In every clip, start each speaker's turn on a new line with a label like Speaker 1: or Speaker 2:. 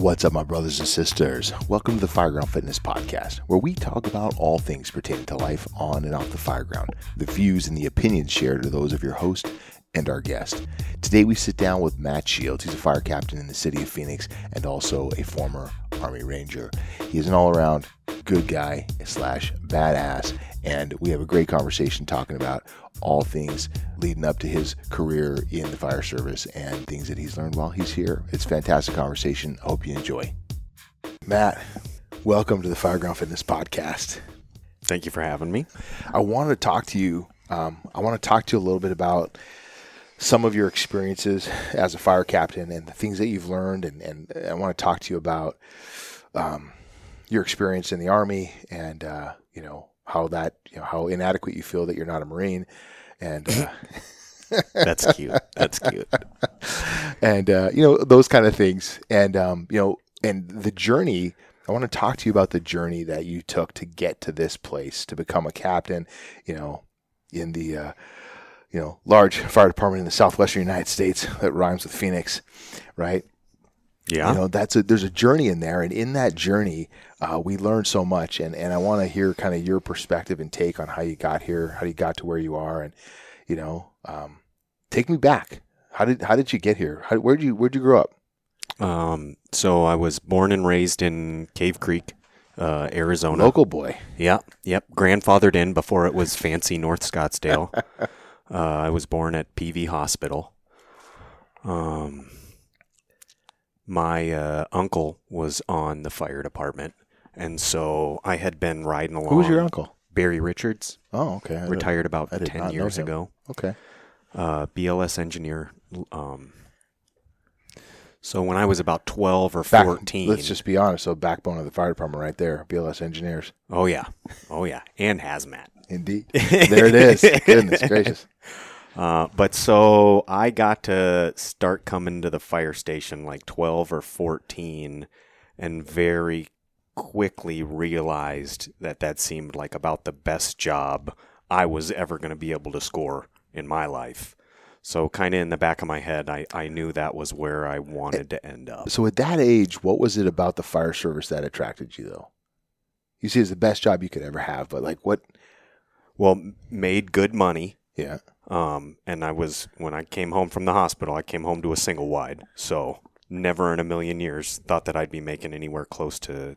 Speaker 1: What's up, my brothers and sisters? Welcome to the Fireground Fitness Podcast, where we talk about all things pertaining to life on and off the fireground. The views and the opinions shared are those of your host and our guest. Today, we sit down with Matt Shields. He's a fire captain in the city of Phoenix and also a former Army Ranger. He is an all around good guy slash badass, and we have a great conversation talking about all things leading up to his career in the fire service and things that he's learned while he's here. It's a fantastic conversation. I hope you enjoy. Matt, welcome to the Fireground Fitness Podcast.
Speaker 2: Thank you for having me.
Speaker 1: I wanted to talk to you. Um, I want to talk to you a little bit about some of your experiences as a fire captain and the things that you've learned, and, and I want to talk to you about um, your experience in the Army and uh, you know how that you know how inadequate you feel that you're not a Marine, and uh,
Speaker 2: That's cute. That's cute.
Speaker 1: and uh, you know those kind of things, and um, you know, and the journey. I want to talk to you about the journey that you took to get to this place to become a captain. You know, in the uh, you know large fire department in the southwestern United States that rhymes with Phoenix, right?
Speaker 2: Yeah.
Speaker 1: You know, that's a there's a journey in there, and in that journey, uh, we learn so much. And and I want to hear kind of your perspective and take on how you got here, how you got to where you are, and you know, um, take me back. How did how did you get here? How, where'd you where'd you grow up?
Speaker 2: Um, so I was born and raised in Cave Creek, uh, Arizona.
Speaker 1: Local boy.
Speaker 2: Yeah. Yep. Grandfathered in before it was fancy North Scottsdale. uh, I was born at PV Hospital. Um, my uh, uncle was on the fire department, and so I had been riding along.
Speaker 1: Who was your uncle?
Speaker 2: Barry Richards,
Speaker 1: Oh, okay. I
Speaker 2: retired about ten years ago.
Speaker 1: Okay.
Speaker 2: uh, BLS engineer. Um, so when I was about twelve or
Speaker 1: Back,
Speaker 2: fourteen,
Speaker 1: Let's just be honest. So backbone of the fire department, right there. BLS engineers.
Speaker 2: oh yeah, oh yeah, and hazmat.
Speaker 1: Indeed. there it is. Goodness gracious.
Speaker 2: Uh, but so I got to start coming to the fire station like twelve or fourteen, and very quickly realized that that seemed like about the best job I was ever going to be able to score in my life. So kind of in the back of my head, I, I knew that was where I wanted to end up.
Speaker 1: So at that age, what was it about the fire service that attracted you, though? You see, it's the best job you could ever have, but like, what?
Speaker 2: Well, made good money.
Speaker 1: Yeah.
Speaker 2: Um, and I was when I came home from the hospital, I came home to a single wide. So never in a million years thought that I'd be making anywhere close to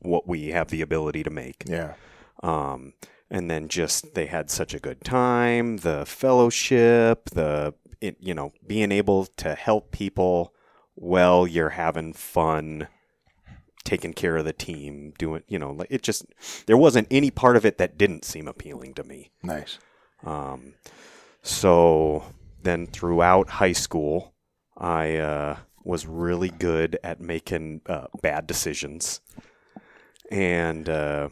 Speaker 2: what we have the ability to make.
Speaker 1: Yeah.
Speaker 2: Um, and then just they had such a good time, the fellowship, the it, you know being able to help people while you're having fun, taking care of the team, doing you know like it just there wasn't any part of it that didn't seem appealing to me.
Speaker 1: Nice.
Speaker 2: Um, so then throughout high school, I uh, was really good at making uh, bad decisions and uh,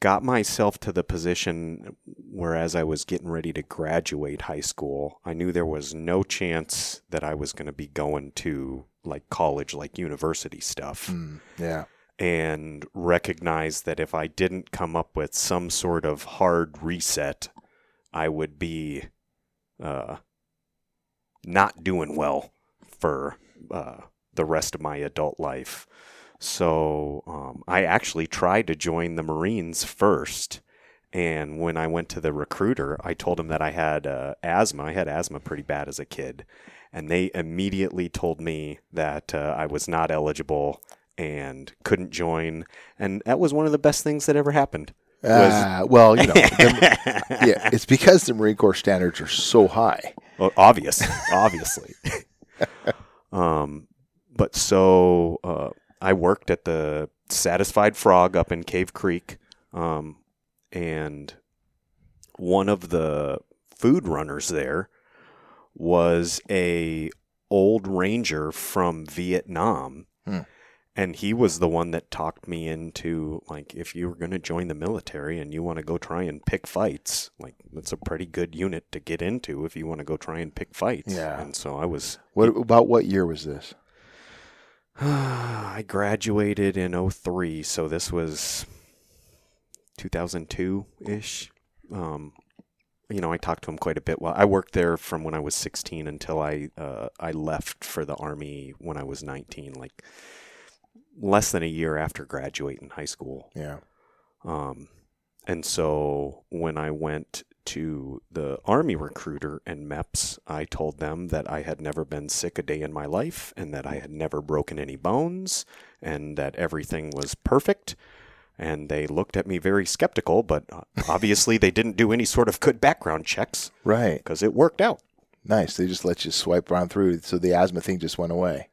Speaker 2: got myself to the position where, as I was getting ready to graduate high school, I knew there was no chance that I was going to be going to like college, like university stuff
Speaker 1: Mm, yeah.
Speaker 2: and recognized that if I didn't come up with some sort of hard reset, I would be uh, not doing well for uh, the rest of my adult life. So um, I actually tried to join the Marines first. And when I went to the recruiter, I told him that I had uh, asthma. I had asthma pretty bad as a kid. And they immediately told me that uh, I was not eligible and couldn't join. And that was one of the best things that ever happened. Was-
Speaker 1: Uh, well, you know, the, yeah, it's because the Marine Corps standards are so high.
Speaker 2: Well, obvious, obviously. um, but so uh, I worked at the Satisfied Frog up in Cave Creek, um, and one of the food runners there was a old ranger from Vietnam.
Speaker 1: Hmm.
Speaker 2: And he was the one that talked me into like if you were going to join the military and you want to go try and pick fights, like that's a pretty good unit to get into if you want to go try and pick fights.
Speaker 1: Yeah.
Speaker 2: And so I was
Speaker 1: What about what year was this?
Speaker 2: I graduated in 03, so this was 2002 ish. Um, you know, I talked to him quite a bit. Well, I worked there from when I was 16 until I uh, I left for the army when I was 19, like less than a year after graduating high school.
Speaker 1: Yeah.
Speaker 2: Um, and so when I went to the Army recruiter and MEPS, I told them that I had never been sick a day in my life and that I had never broken any bones and that everything was perfect. And they looked at me very skeptical, but obviously they didn't do any sort of good background checks
Speaker 1: Right.
Speaker 2: because it worked out.
Speaker 1: Nice. They just let you swipe around through, so the asthma thing just went away.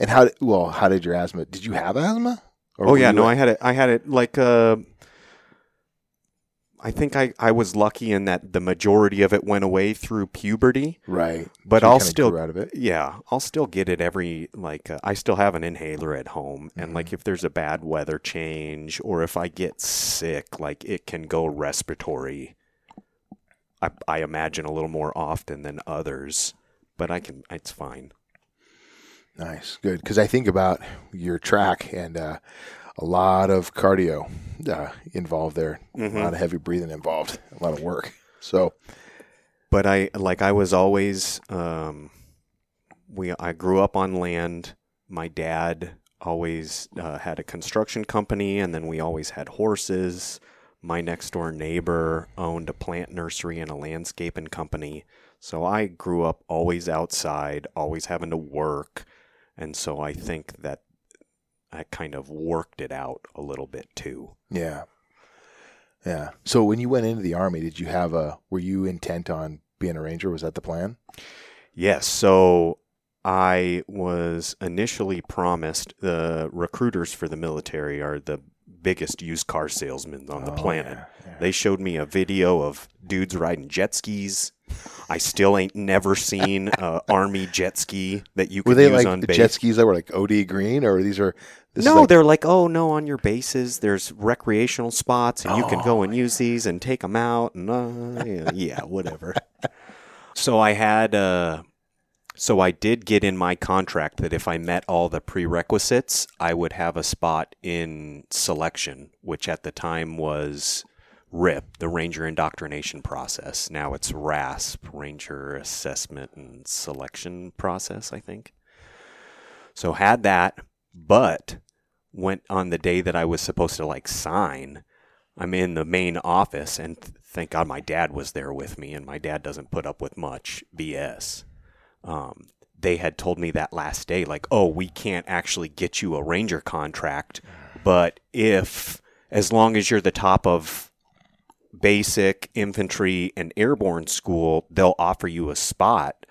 Speaker 1: And how? Well, how did your asthma? Did you have asthma? Or
Speaker 2: oh yeah, no,
Speaker 1: at-
Speaker 2: I had it. I had it like uh, I think I I was lucky in that the majority of it went away through puberty.
Speaker 1: right.
Speaker 2: But
Speaker 1: So
Speaker 2: I'll still
Speaker 1: out of it.
Speaker 2: Yeah, I'll still get it every like uh, I still have an inhaler at home and
Speaker 1: Mm-hmm.
Speaker 2: like if there's a bad weather change or if I get sick, like it can go respiratory. I I imagine a little more often than others, but I can it's fine.
Speaker 1: Nice, good. Because I think about your track and uh, a lot of cardio uh, involved there,
Speaker 2: Mm-hmm.
Speaker 1: a lot of heavy breathing involved, a lot of work. So
Speaker 2: but I like I was always um, we I grew up on land. My dad always uh, had a construction company, and then we always had horses. My next door neighbor owned a plant nursery and a landscaping company. So I grew up always outside, always having to work, and so I think that I kind of worked it out a little bit too.
Speaker 1: yeah, yeah. So when you went into the army, did you have a? Were you intent on being a ranger? Was that the plan?
Speaker 2: Yes. So I was initially promised the recruiters for the military are the biggest used car salesmen on the
Speaker 1: Oh,
Speaker 2: planet.
Speaker 1: yeah, yeah.
Speaker 2: They showed me a video of dudes riding jet skis. I still ain't never seen a army jet ski that you
Speaker 1: Were
Speaker 2: could
Speaker 1: they
Speaker 2: use
Speaker 1: like
Speaker 2: on
Speaker 1: the
Speaker 2: base.
Speaker 1: jet skis that were like OD green, or these are? This
Speaker 2: no,
Speaker 1: like,
Speaker 2: they're like, oh no, on your bases there's recreational spots, and you can go
Speaker 1: Oh,
Speaker 2: and use these and take them out, and uh, yeah, yeah, whatever. so I had, uh, so I did get in my contract that if I met all the prerequisites, I would have a spot in selection, which at the time was RIP, the Ranger Indoctrination Process. Now it's RASP, Ranger Assessment and Selection Process, I think. So had that, but went on the day that I was supposed to like sign. I'm in the main office, and th- thank God my dad was there with me, and my dad doesn't put up with much BS. Um, they had told me that last day, like, oh, we can't actually get you a ranger contract, but if, as long as you're the top of basic infantry and airborne school, they'll offer you a spot.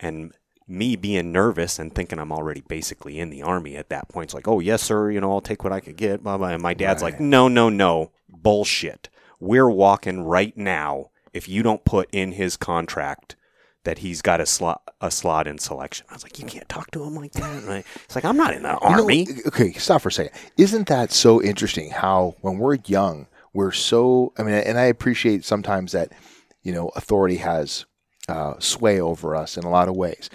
Speaker 2: And me being nervous and thinking I'm already basically in the army at that point, it's like, oh yes, sir, you know, I'll take what I could get. Blah, blah. And my dad's like, no, no, no, bullshit. We're walking right now. If you don't put in his contract that he's got a slot a slot in selection, I was like, you can't talk to him like that. I, it's like I'm not in the
Speaker 1: You know,
Speaker 2: army.
Speaker 1: okay, stop for a second. Isn't that so interesting how when we're young, we're so, I mean, and I appreciate sometimes that, you know, authority has uh, sway over us in a lot of ways.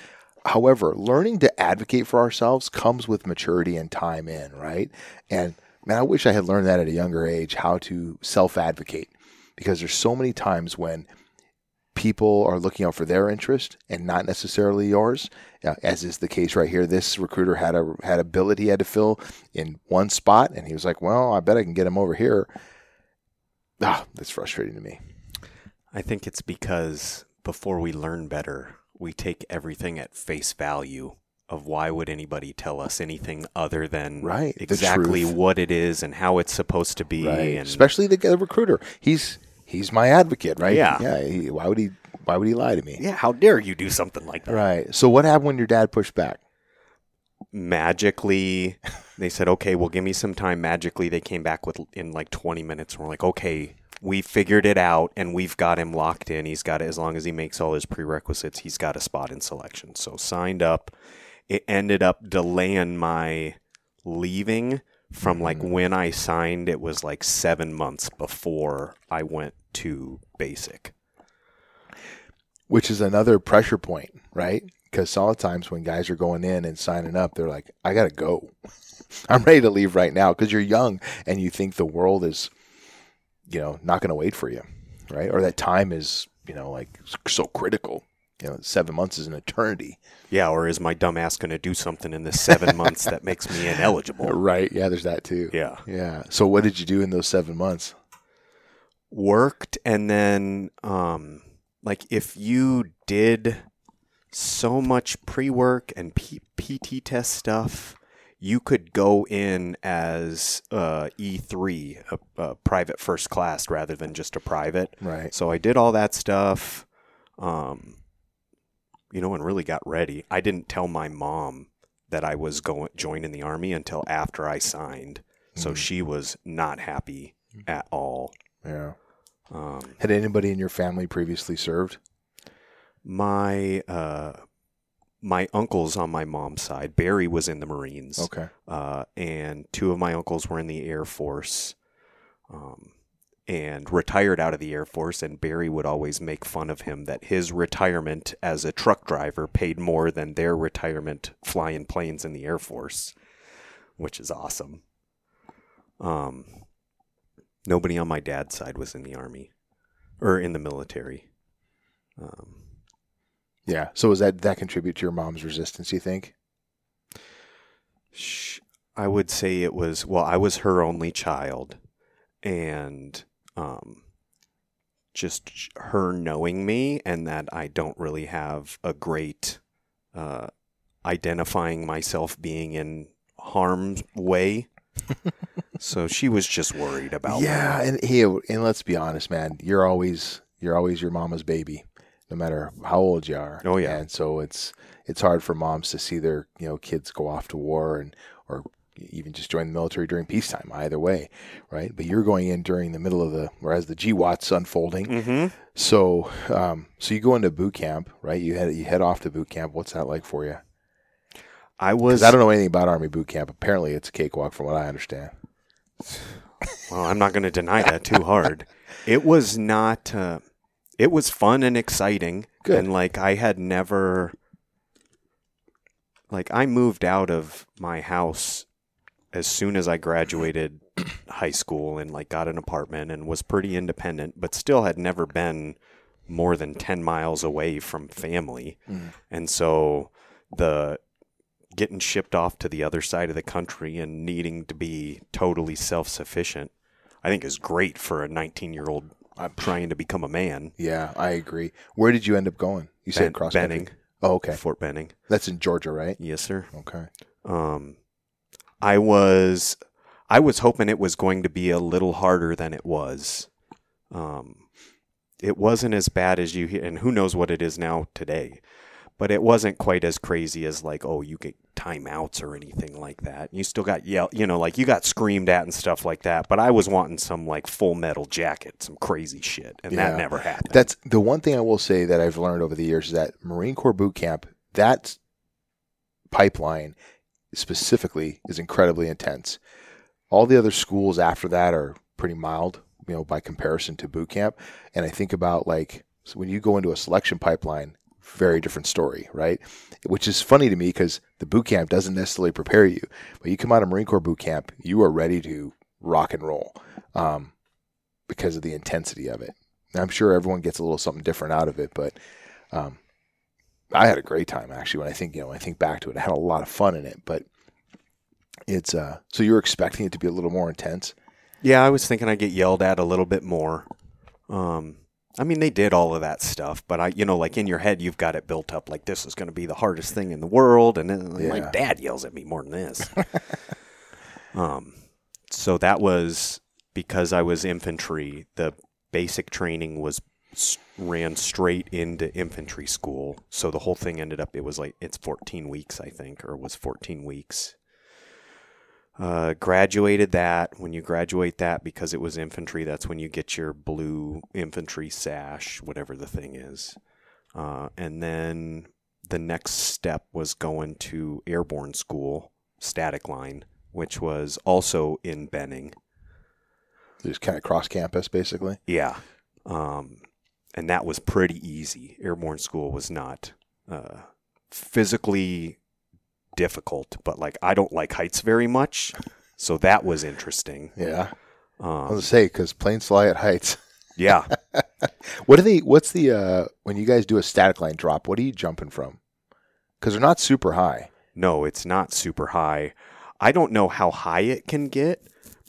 Speaker 1: However, learning to advocate for ourselves comes with maturity and time in, right? And man, I wish I had learned that at a younger age how to self advocate because there's so many times when people are looking out for their interest and not necessarily yours, as is the case right here. This recruiter had a had a billet he had to fill in one spot, and he was like, "Well, I bet I can get him over here." Ah, that's frustrating to me.
Speaker 2: I think it's because before we learn better, we take everything at face value of why would anybody tell us anything other than
Speaker 1: Right,
Speaker 2: exactly what it is and how it's supposed to be
Speaker 1: Right,
Speaker 2: and
Speaker 1: especially the, the recruiter. He's he's my advocate, right?
Speaker 2: Yeah.
Speaker 1: yeah. He, why would he? Why would he lie to me?
Speaker 2: yeah, how dare you do something like that?
Speaker 1: Right. So what happened when your dad pushed back?
Speaker 2: Magically, they said, "Okay, well, give me some time." Magically, they came back with in like 20 minutes. And we're like, "Okay, we figured it out, and we've got him locked in. He's got it as long as he makes all his prerequisites. He's got a spot in selection." So signed up. It ended up delaying my leaving from like mm. when I signed. It was like seven months before I went to basic.
Speaker 1: which is another pressure point, right? Because a lot of times when guys are going in and signing up, they're like, I got to go. I'm ready to leave right now because you're young and you think the world is, you know, not going to wait for you. right? Or that time is, you know, like so critical. You know, seven months is an eternity.
Speaker 2: Yeah, or is my dumbass going to do something in this seven months that makes me ineligible?
Speaker 1: Right. Yeah, there's that too.
Speaker 2: Yeah.
Speaker 1: Yeah. So what did you do in those seven months?
Speaker 2: Worked and then, um, like, if you did so much pre work and P- PT test stuff, you could go in as uh, E3, a, a private first class, rather than just a private.
Speaker 1: Right.
Speaker 2: So I did all that stuff, um, you know, and really got ready. I didn't tell my mom that I was going joining the army until after I signed, so
Speaker 1: Mhm.
Speaker 2: she was not happy at all.
Speaker 1: Yeah.
Speaker 2: Um,
Speaker 1: Had anybody in your family previously served?
Speaker 2: My uh, my uncles on my mom's side, Barry was in the Marines.
Speaker 1: Okay.
Speaker 2: uh, and two of my uncles were in the Air Force, um, and retired out of the Air Force. And Barry would always make fun of him that his retirement as a truck driver paid more than their retirement flying planes in the Air Force, which is awesome. Um, nobody on my dad's side was in the army or in the military. Um,
Speaker 1: Yeah. So was that that contribute to your mom's resistance? You think?
Speaker 2: I would say it was well, I was her only child, and um, just her knowing me and that I don't really have a great uh, identifying myself being in harm's way. so she was just worried about
Speaker 1: yeah,
Speaker 2: me.
Speaker 1: and hey, and let's be honest, man. You're always you're always your mama's baby, no matter how old you are.
Speaker 2: Oh, yeah.
Speaker 1: And so it's it's hard for moms to see their you know kids go off to war and or even just join the military during peacetime. Either way, right? But you're going in during the middle of the or as the GWOT's unfolding.
Speaker 2: Mm-hmm.
Speaker 1: So um, so you go into boot camp, right? You head you head off to boot camp. What's that like for you?
Speaker 2: I was.
Speaker 1: I don't know anything about Army boot camp. Apparently, it's a cakewalk, from what I understand.
Speaker 2: Well, I'm not going to deny that too hard. It was not. Uh, it was fun and exciting.
Speaker 1: Good.
Speaker 2: And like I had never. Like I moved out of my house as soon as I graduated high school and like got an apartment and was pretty independent, but still had never been more than 10 miles away from family.
Speaker 1: Mm.
Speaker 2: And so the getting shipped off to the other side of the country and needing to be totally self-sufficient I think is great for a 19-year-old
Speaker 1: I'm
Speaker 2: trying to become a man.
Speaker 1: Yeah, I agree. Where did you end up going? You said
Speaker 2: Ben-
Speaker 1: cross
Speaker 2: Benning,
Speaker 1: country. Oh, okay.
Speaker 2: Fort Benning.
Speaker 1: That's in Georgia, right?
Speaker 2: Yes, sir.
Speaker 1: Okay.
Speaker 2: Um, I was I was hoping it was going to be a little harder than it was. Um, it wasn't as bad as you and who knows what it is now today. But it wasn't quite as crazy as like, oh, you get timeouts or anything like that. You still got yell, you know, like you got screamed at and stuff like that. But I was wanting some like full metal jacket, some crazy shit, and
Speaker 1: Yeah.
Speaker 2: that never happened.
Speaker 1: That's the one thing I will say that I've learned over the years is that Marine Corps boot camp, that pipeline specifically is incredibly intense. All the other schools after that are pretty mild, you know, by comparison to boot camp. And I think about like so when you go into a selection pipeline, very different story, right? Which is funny to me because the boot camp doesn't necessarily prepare you, but you come out of Marine Corps boot camp, you are ready to rock and roll um, because of the intensity of it. I'm sure everyone gets a little something different out of it, but um, I had a great time actually. When I think you know, I think back to it, I had a lot of fun in it. But it's uh, so you're expecting it to be a little more intense.
Speaker 2: Yeah, I was thinking I'd get yelled at a little bit more. Um, I mean, they did all of that stuff, but I, you know, like in your head, you've got it built up like this is going to be the hardest thing in the world, and then my dad yells at me more than this. um, so that was because I was infantry. The basic training was ran straight into infantry school, so the whole thing ended up. It was like it's 14 weeks, I think, or was 14 weeks. Uh, graduated that. When you graduate that, because it was infantry, that's when you get your blue infantry sash, whatever the thing is. Uh, and then the next step was going to airborne school, static line, which was also in Benning.
Speaker 1: Just kind of cross campus, basically.
Speaker 2: Yeah. Um, and that was pretty easy. Airborne school was not uh, physically difficult, but like I don't like heights very much. So that was interesting.
Speaker 1: Yeah, I was
Speaker 2: Um,
Speaker 1: gonna say because planes fly at heights.
Speaker 2: Yeah.
Speaker 1: What do they? What's the uh, when you guys do a static line drop? What are you jumping from? Because they're not super high.
Speaker 2: No, it's not super high. I don't know how high it can get,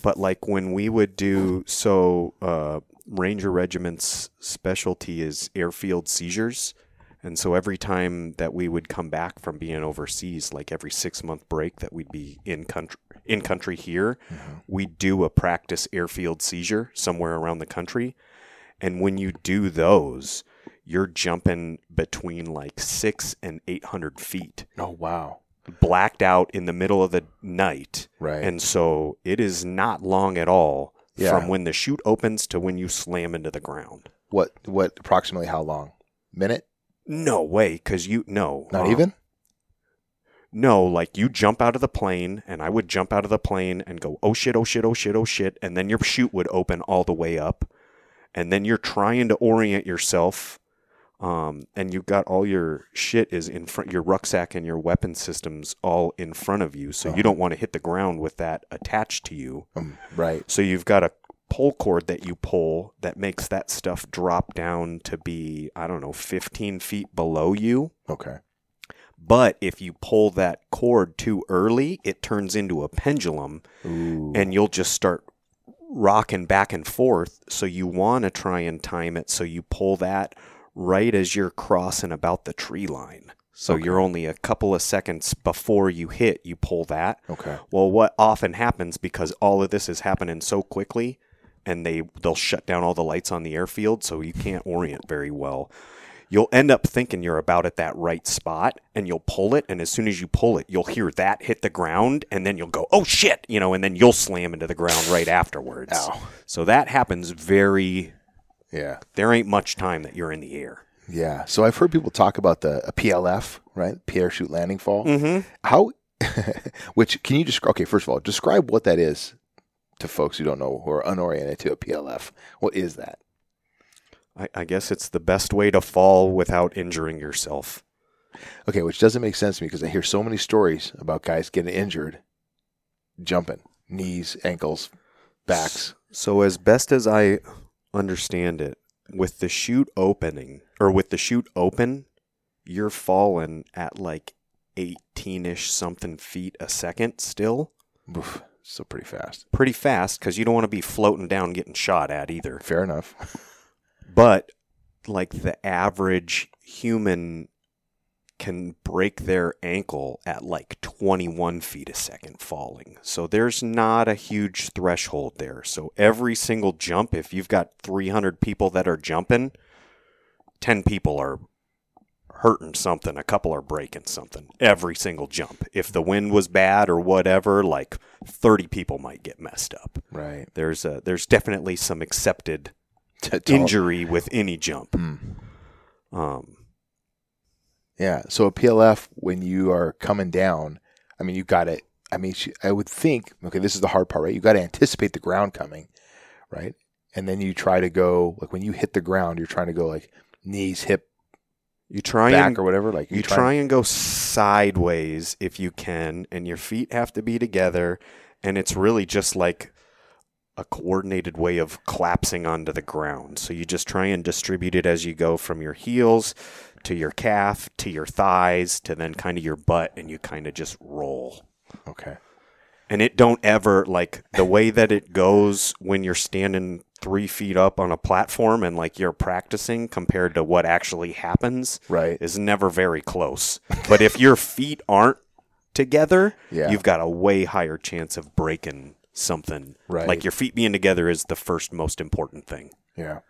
Speaker 2: but like when we would do so uh Ranger Regiment's specialty is airfield seizures. And so every time that we would come back from being overseas, like every six month break that we'd be in country in country here, mm-hmm. we'd do a practice airfield seizure somewhere around the country. And when you do those, you're jumping between like six and eight hundred feet
Speaker 1: Oh wow!
Speaker 2: blacked out in the middle of the night.
Speaker 1: Right.
Speaker 2: And so it is not long at all
Speaker 1: Yeah.
Speaker 2: from when the chute opens to when you slam into the ground.
Speaker 1: What? What? Approximately how long? Minute?
Speaker 2: No way, because you no,
Speaker 1: Not
Speaker 2: um,
Speaker 1: even.
Speaker 2: No, like you jump out of the plane, and I would jump out of the plane and go, oh shit, oh shit, oh shit, oh shit, and then your chute would open all the way up, and then you're trying to orient yourself, um, and you've got all your shit is in front, your rucksack and your weapon systems all in front of you, so
Speaker 1: Uh-huh.
Speaker 2: you don't want to hit the ground with that attached to you.
Speaker 1: Um, right.
Speaker 2: So you've got a pull cord that you pull that makes that stuff drop down to be, I don't know, 15 feet below you.
Speaker 1: Okay.
Speaker 2: But if you pull that cord too early, it turns into a pendulum
Speaker 1: Ooh.
Speaker 2: and you'll just start rocking back and forth. So you want to try and time it so you pull that right as you're crossing about the tree line. So
Speaker 1: Okay.
Speaker 2: you're only a couple of seconds before you hit, you pull that.
Speaker 1: okay.
Speaker 2: Well, what often happens because all of this is happening so quickly and they they'll shut down all the lights on the airfield so you can't orient very well. You'll end up thinking you're about at that right spot and you'll pull it and as soon as you pull it, you'll hear that hit the ground and then you'll go, "Oh shit," you know, and then you'll slam into the ground right afterwards.
Speaker 1: Ow.
Speaker 2: So that happens very
Speaker 1: Yeah.
Speaker 2: there ain't much time that you're in the air.
Speaker 1: Yeah. So I've heard people talk about the a PLF, right? Parachute landing fall.
Speaker 2: Mm-hmm.
Speaker 1: How? which can you describe? Okay, first of all, describe what that is to folks who don't know who are unoriented to a PLF. What is that?
Speaker 2: I, I guess it's the best way to fall without injuring yourself.
Speaker 1: Okay, which doesn't make sense to me because I hear so many stories about guys getting injured jumping, knees, ankles, backs.
Speaker 2: So, as best as I understand it, with the chute opening, or with the chute open, you're falling at like 18 ish something feet a second still.
Speaker 1: Oof, so pretty fast.
Speaker 2: Pretty fast because you don't want to be floating down getting shot at either.
Speaker 1: Fair enough.
Speaker 2: But like the average human can break their ankle at like 21 feet a second falling. So there's not a huge threshold there. So every single jump, if you've got 300 people that are jumping, 10 people are hurting something, a couple are breaking something. Every single jump. If the wind was bad or whatever, like 30 people might get messed up.
Speaker 1: Right.
Speaker 2: There's a, there's definitely some accepted injury with any jump.
Speaker 1: Hmm.
Speaker 2: Um,
Speaker 1: Yeah. So a PLF, when you are coming down, I mean, you got it. I mean, I would think. Okay, this is the hard part, right? You got to anticipate the ground coming, right? And then you try to go like when you hit the ground, you're trying to go like knees, hip,
Speaker 2: you try
Speaker 1: back,
Speaker 2: and
Speaker 1: or whatever. Like
Speaker 2: you
Speaker 1: try-
Speaker 2: try and go sideways if you can, and your feet have to be together, and it's really just like a coordinated way of collapsing onto the ground. So you just try and distribute it as you go from your heels to your calf to your thighs to then kind of your butt, and you kind of just roll.
Speaker 1: Okay.
Speaker 2: And it don't ever like the way that it goes when you're standing three feet up on a platform and like you're practicing compared to what actually happens
Speaker 1: Right.
Speaker 2: is never very close but if your feet aren't together
Speaker 1: Yeah.
Speaker 2: you've got a way higher chance of breaking something
Speaker 1: Right.
Speaker 2: like your feet being together is the first most important thing
Speaker 1: Yeah.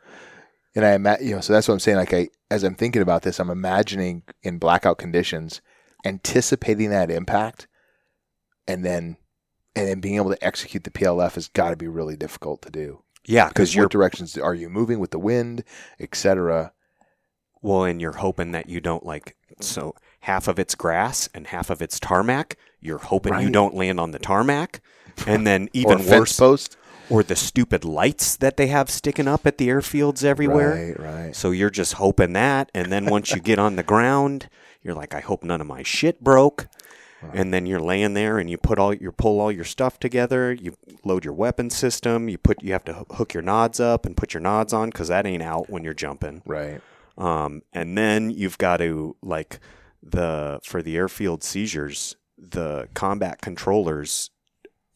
Speaker 1: And I imagine, you know, so that's what I'm saying. Like, I, as I'm thinking about this, I'm imagining in blackout conditions, anticipating that impact, and then, and then being able to execute the PLF has got to be really difficult to do.
Speaker 2: yeah
Speaker 1: Because your directions are you moving with the wind, etc.
Speaker 2: Well, and you're hoping that you don't like so half of it's grass and half of it's tarmac. You're hoping you don't land on the tarmac, and then even worse,
Speaker 1: post.
Speaker 2: or the stupid lights that they have sticking up at the airfields everywhere.
Speaker 1: Right, right.
Speaker 2: So you're just hoping that, and then once you get on the ground, you're like, I hope none of my shit broke. And then you're laying there and you put all you pull all your stuff together you load your weapon system you put you have to hook your nods up and put your nods on because that ain't out when you're jumping
Speaker 1: Right.
Speaker 2: um, and then you've got to like the for the airfield seizures the combat controllers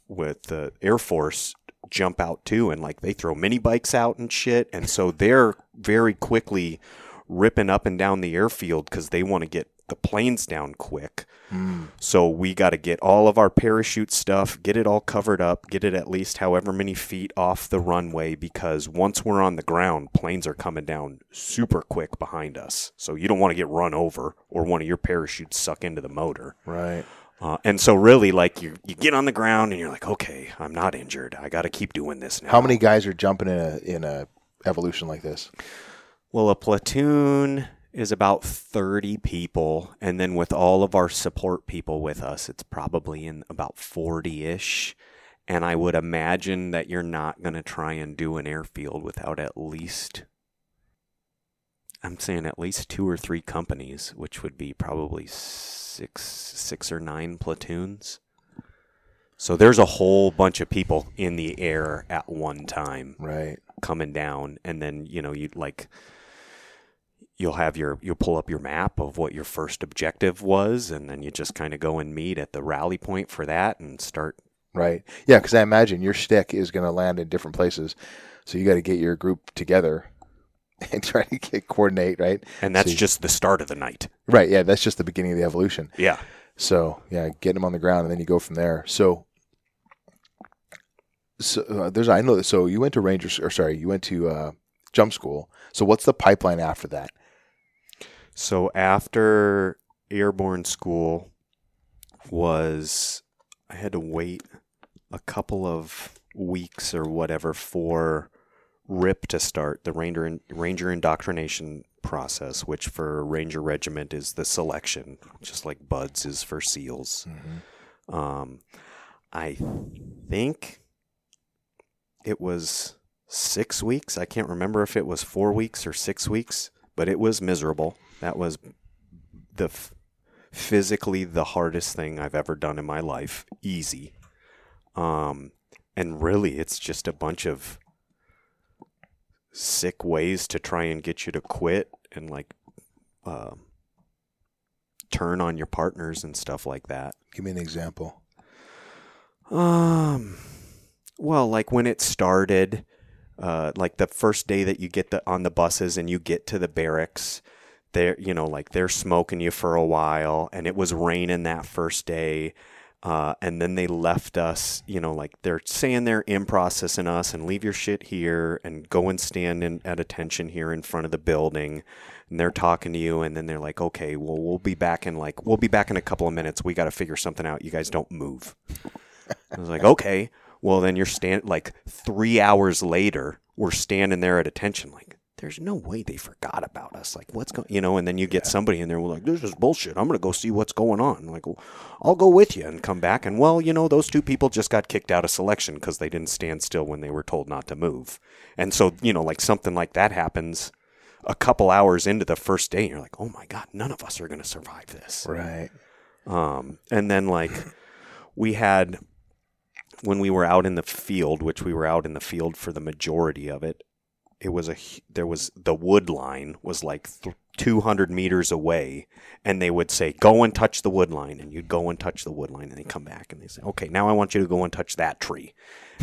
Speaker 2: with the air force jump out too and like they throw mini bikes out and shit and so they're very quickly ripping up and down the airfield because they want to get the planes down quick
Speaker 1: Mm.
Speaker 2: so we got to get all of our parachute stuff, get it all covered up, get it at least however many feet off the runway because once we're on the ground, planes are coming down super quick behind us. So you don't want to get run over or one of your parachutes suck into the motor.
Speaker 1: Right.
Speaker 2: Uh, and so really like you you get on the ground and you're like, "Okay, I'm not injured. I got to keep doing this now."
Speaker 1: How many guys are jumping in a in a evolution like this?
Speaker 2: Well, a platoon is about 30 people. And then with all of our support people with us, it's probably in about 40 ish. And I would imagine that you're not going to try and do an airfield without at least, I'm saying at least two or three companies, which would be probably six, six or nine platoons. So there's a whole bunch of people in the air at one time
Speaker 1: Right.
Speaker 2: coming down and then you know you like you'll have your you'll pull up your map of what your first objective was and then you just kind of go and meet at the rally point for that and start
Speaker 1: Right. Yeah, because I imagine your stick is going to land in different places, so you got to get your group together and try to get coordinate. Right.
Speaker 2: and that's
Speaker 1: So you-
Speaker 2: just the start of the night
Speaker 1: Right. Yeah, that's just the beginning of the evolution.
Speaker 2: yeah
Speaker 1: So yeah, get them on the ground, and then you go from there. So, so uh, there's I know that. So you went to Rangers, or sorry, you went to uh, jump school. So what's the pipeline after that?
Speaker 2: So after airborne school was i had to wait a couple of weeks or whatever for RIP to start, the Ranger Ranger indoctrination process, which for Ranger Regiment is the selection, just like BUD/S is for SEALs. Um, I think it was six weeks. I can't remember if it was four weeks or six weeks, but it was miserable. That was the f- physically the hardest thing I've ever done in my life. Easy. Um, and really, it's just a bunch of sick ways to try and get you to quit and like uh, turn on your partners and stuff like that.
Speaker 1: Give me an example.
Speaker 2: Um, well, like when it started, uh, like the first day that you get the on the buses and you get to the barracks, they're you know like they're smoking you for a while, and it was raining that first day. Uh, and then they left us, you know, like they're saying they're in processing us and leave your shit here and go and stand in, at attention here in front of the building. And they're talking to you, and then they're like, okay, well, we'll be back in like, we'll be back in a couple of minutes. We got to figure something out. You guys don't move. I was like, okay. Well, then you're stand like three hours later, we're standing there at attention, like, there's no way they forgot about us. Like, what's going, you know? And then you get somebody in there, we're like, this is bullshit. I'm gonna go see what's going on. I'm like, well, I'll go with you and come back. And well, you know, those two people just got kicked out of selection because they didn't stand still when they were told not to move. And so, you know, like something like that happens a couple hours into the first day, and you're like, oh my god, none of us are gonna survive this.
Speaker 1: Right.
Speaker 2: Um, and then like we had when we were out in the field, which we were out in the field for the majority of it, it was a there was the wood line was like th- 200 meters away and they would say go and touch the wood line and you'd go and touch the wood line and they come back and they say okay now i want you to go and touch that tree.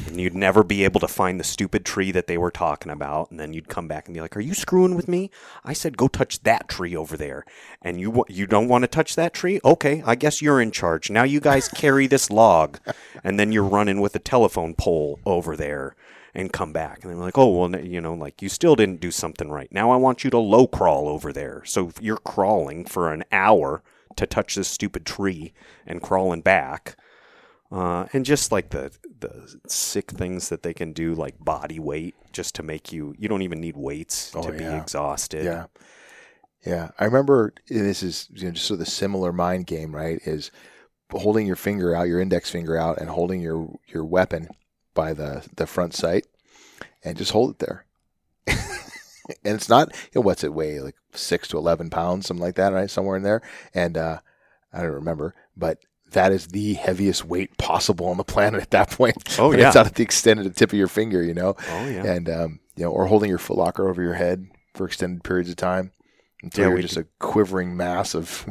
Speaker 2: And you'd never be able to find the stupid tree that they were talking about and then you'd come back and be like are you screwing with me? I said go touch that tree over there. And you you don't want to touch that tree? Okay i guess you're in charge. Now you guys carry this log and then you're running with a telephone pole over there and come back. And they're like, oh, well, you know, like you still didn't do something right. Now I want you to low crawl over there. So you're crawling for an hour to touch this stupid tree and crawling back. Uh, and just like the the sick things that they can do, like body weight, just to make you you don't even need weights
Speaker 1: Oh,
Speaker 2: to be exhausted.
Speaker 1: Yeah. Yeah. I remember this is you know, just sort of the similar mind game, right? Is holding your finger out, your index finger out, and holding your, your weapon by the, the front sight and just hold it there. and it's not, you know, what's it weigh? Like six to 11 pounds, something like that, right? Somewhere in there. And, uh, I don't remember, but that is the heaviest weight possible on the planet at that point.
Speaker 2: Oh, yeah.
Speaker 1: it's out at the extended tip of your finger, you know,
Speaker 2: Oh yeah.
Speaker 1: and um, you know, or holding your footlocker over your head for extended periods of time until
Speaker 2: Yeah,
Speaker 1: you're just a quivering mass of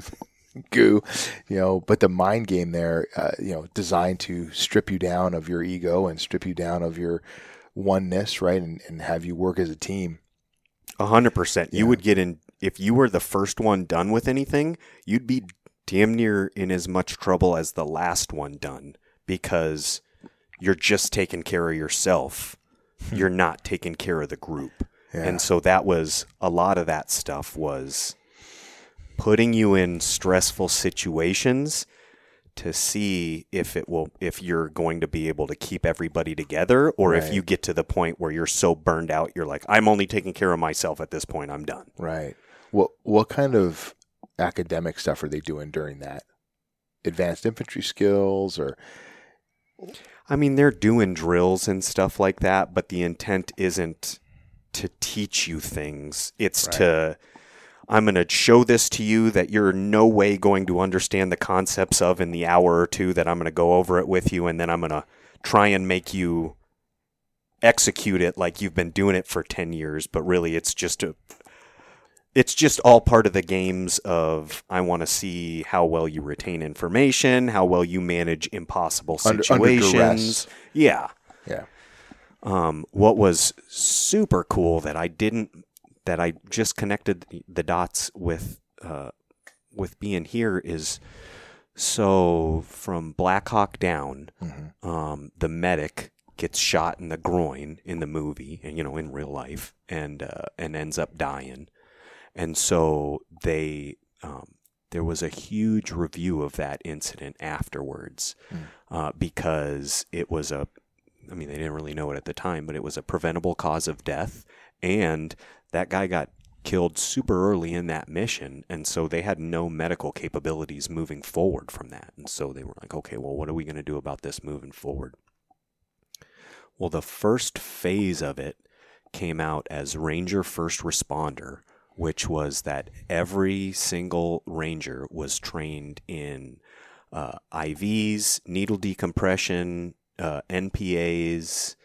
Speaker 1: goo, you know. But the mind game there, uh, you know, designed to strip you down of your ego and strip you down of your oneness, right, and, and have you work as a team.
Speaker 2: A hundred percent. You would get in if you were the first one done with anything. You'd be damn near in as much trouble as the last one done because you're just taking care of yourself. you're not taking care of the group.
Speaker 1: Yeah.
Speaker 2: And so that was a lot of that stuff was putting you in stressful situations to see if it will if you're going to be able to keep everybody together or if you get to the point where you're so burned out you're like I'm only taking care of myself at this point I'm done.
Speaker 1: Right. What what kind of academic stuff are they doing during that? Advanced infantry skills or
Speaker 2: I mean they're doing drills and stuff like that but the intent isn't to teach you things it's
Speaker 1: Right.
Speaker 2: to I'm going to show this to you that you're no way going to understand the concepts of in the hour or two that I'm going to go over it with you, and then I'm going to try and make you execute it like you've been doing it for 10 years. But really, it's just a. It's just all part of the games of I want to see how well you retain information, how well you manage impossible
Speaker 1: Under- under
Speaker 2: situations. yeah.
Speaker 1: yeah.
Speaker 2: Um, what was super cool that I didn't that I just connected the dots with uh, with being here is so from Black Hawk down,
Speaker 1: Mhm.
Speaker 2: um, the medic gets shot in the groin in the movie and you know in real life and uh, and ends up dying, and so they um, there was a huge review of that incident afterwards
Speaker 1: Mm.
Speaker 2: uh, because it was a I mean, they didn't really know it at the time, but it was a preventable cause of death. And that guy got killed super early in that mission. And so they had no medical capabilities moving forward from that. And so they were like, okay, well, what are we going to do about this moving forward? Well, the first phase of it came out as Ranger First Responder, which was that every single Ranger was trained in uh, IVs, needle decompression, uh, NPAs,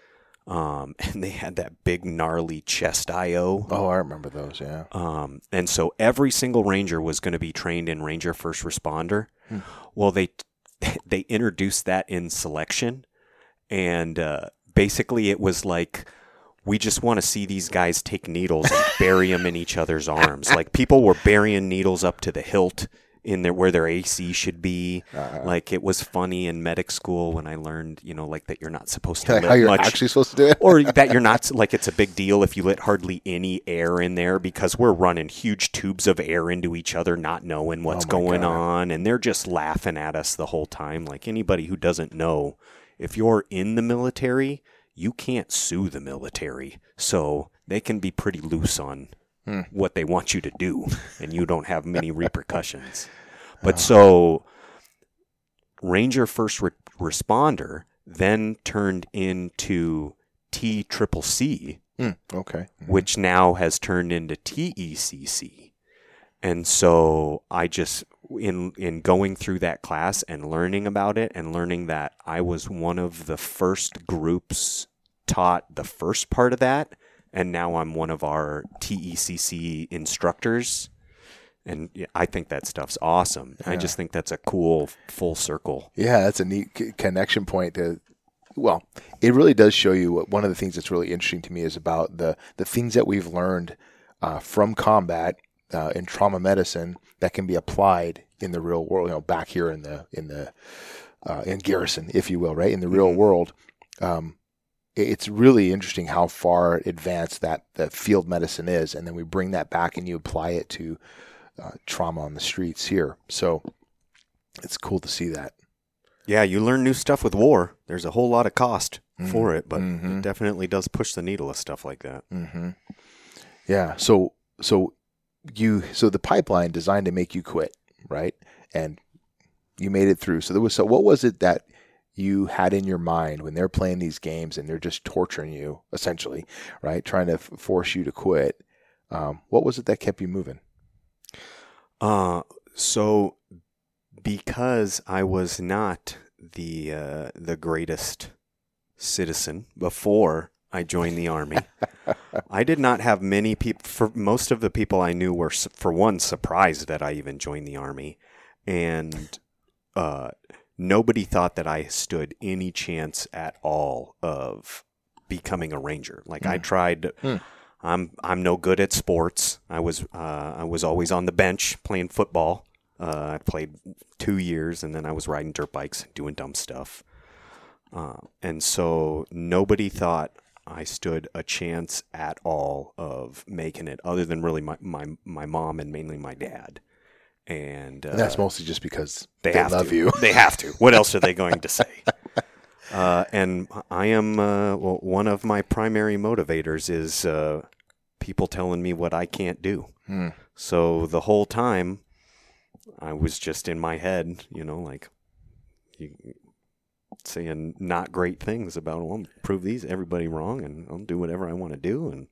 Speaker 2: um, and they had that big gnarly chest IO.
Speaker 1: Oh, I remember those. Yeah.
Speaker 2: Um, and so every single ranger was going to be trained in Ranger First Responder.
Speaker 1: Hmm.
Speaker 2: Well, they they introduced that in selection, and uh, basically it was like we just want to see these guys take needles and bury them in each other's arms. Like people were burying needles up to the hilt in there where their AC should be.
Speaker 1: Uh,
Speaker 2: Like it was funny in medic school when I learned, you know, like that you're not supposed to
Speaker 1: like how you're
Speaker 2: much
Speaker 1: actually supposed to do it.
Speaker 2: or that you're not like it's a big deal if you let hardly any air in there because we're running huge tubes of air into each other not knowing what's
Speaker 1: Oh
Speaker 2: going
Speaker 1: God.
Speaker 2: on and they're just laughing at us the whole time like anybody who doesn't know if you're in the military you can't sue the military so they can be pretty loose on
Speaker 1: Hmm.
Speaker 2: what they want you to do and you don't have many repercussions but so Ranger First Re- Responder then turned into T Triple C,
Speaker 1: Hmm, okay.
Speaker 2: which now has turned into TECC. And so I just in in going through that class and learning about it and learning that I was one of the first groups taught the first part of that and now I'm one of our TECC instructors and I think that stuff's awesome. I just think that's a cool full circle.
Speaker 1: Yeah, that's a neat c- connection point. To, well, it really does show you what one of the things that's really interesting to me is about the the things that we've learned uh, from combat uh, in trauma medicine that can be applied in the real world. You know, back here in the in the uh, in garrison, if you will, right in the real
Speaker 2: Mhm.
Speaker 1: world. Um, it's really interesting how far advanced that, that field medicine is, and then we bring that back and you apply it to uh, trauma on the streets here. So it's cool to see that.
Speaker 2: Yeah, you learn new stuff with war. There's a whole lot of cost
Speaker 1: Mhm.
Speaker 2: for it, but
Speaker 1: Mhm.
Speaker 2: it definitely does push the needle of stuff like that.
Speaker 1: hmm Yeah. So so you so the pipeline designed to make you quit, right? And you made it through. So there was so what was it that you had in your mind when they're playing these games and they're just torturing you essentially, right? Trying to f- force you to quit. Um, what was it that kept you moving?
Speaker 2: Uh, so because I was not the uh, the greatest citizen before I joined the army. I did not have many people. For most of the people I knew were, for one, surprised that I even joined the army, and uh, nobody thought that I stood any chance at all of becoming a ranger. Like I tried.
Speaker 1: Hmm.
Speaker 2: I'm I'm no good at sports. I was uh, I was always on the bench playing football. Uh, I played two years, and then I was riding dirt bikes, doing dumb stuff. Uh, and so nobody thought I stood a chance at all of making it, other than really my my, my mom and mainly my dad. And, uh,
Speaker 1: And that's mostly just because
Speaker 2: they,
Speaker 1: they,
Speaker 2: have
Speaker 1: love
Speaker 2: to.
Speaker 1: you.
Speaker 2: They have to. What else are they going to say? Uh, and I am uh, well, one of my primary motivators is uh, people telling me what I can't do.
Speaker 1: Hmm.
Speaker 2: So the whole time, I was just in my head, you know, like you, saying not great things about. Well, I'm prove these everybody wrong, and I'll do whatever I want to do, and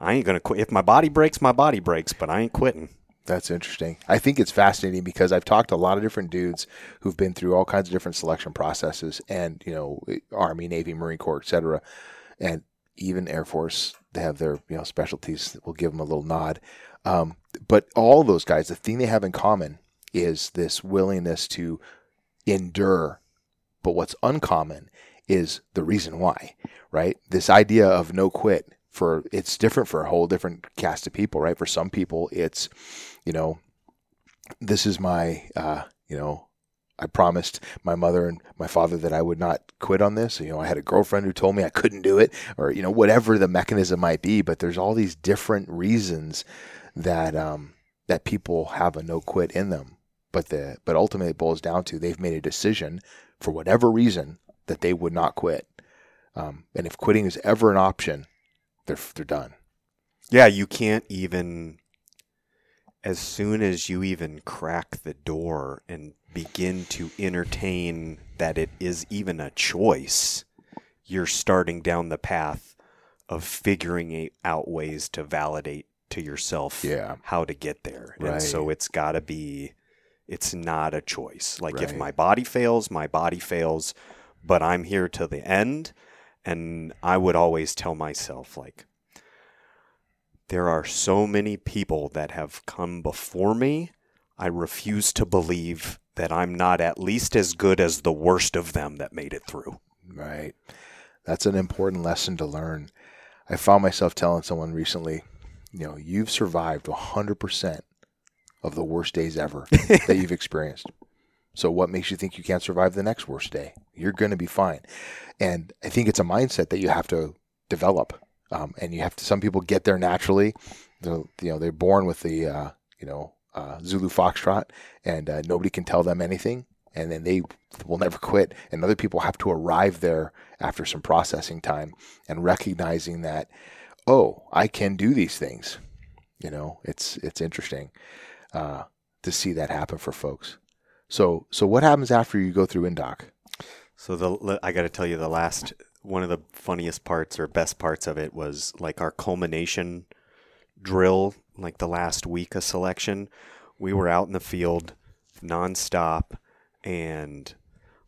Speaker 2: I ain't gonna quit. If my body breaks, my body breaks, but I ain't quitting.
Speaker 1: That's interesting. I think it's fascinating because I've talked to a lot of different dudes who've been through all kinds of different selection processes and, you know, Army, Navy, Marine Corps, et cetera. And even Air Force, they have their, you know, specialties that will give them a little nod. Um, but all those guys, the thing they have in common is this willingness to endure. But what's uncommon is the reason why, right? This idea of no quit for it's different for a whole different cast of people, right? For some people, it's, you know, this is my, uh, you know, I promised my mother and my father that I would not quit on this. You know, I had a girlfriend who told me I couldn't do it, or you know, whatever the mechanism might be. But there's all these different reasons that um, that people have a no quit in them. But the but ultimately it boils down to they've made a decision for whatever reason that they would not quit. Um, and if quitting is ever an option, they're they're done.
Speaker 2: Yeah, you can't even as soon as you even crack the door and begin to entertain that it is even a choice, you're starting down the path of figuring out ways to validate to yourself
Speaker 1: Yeah.
Speaker 2: how to get there. And so it's got to be it's not a choice. Like if my body fails, my body fails, but I'm here to the end and I would always tell myself like there are so many people that have come before me. I refuse to believe that I'm not at least as good as the worst of them that made it through.
Speaker 1: Right. That's an important lesson to learn. I found myself telling someone recently, you know, you've survived 100% of the worst days ever that you've experienced. So what makes you think you can't survive the next worst day? You're going to be fine. And I think it's a mindset that you have to develop. Um, and you have to, some people get there naturally. The, you know, they're born with the, uh, you know, uh, Zulu Foxtrot and uh, nobody can tell them anything. And then they will never quit. And other people have to arrive there after some processing time and recognizing that, oh, I can do these things. You know, it's, it's interesting uh, to see that happen for folks. So, so what happens after you go through Indoc?
Speaker 2: So the I got to tell you the last one of the funniest parts or best parts of it was like our culmination drill, like the last week of selection. We were out in the field nonstop, and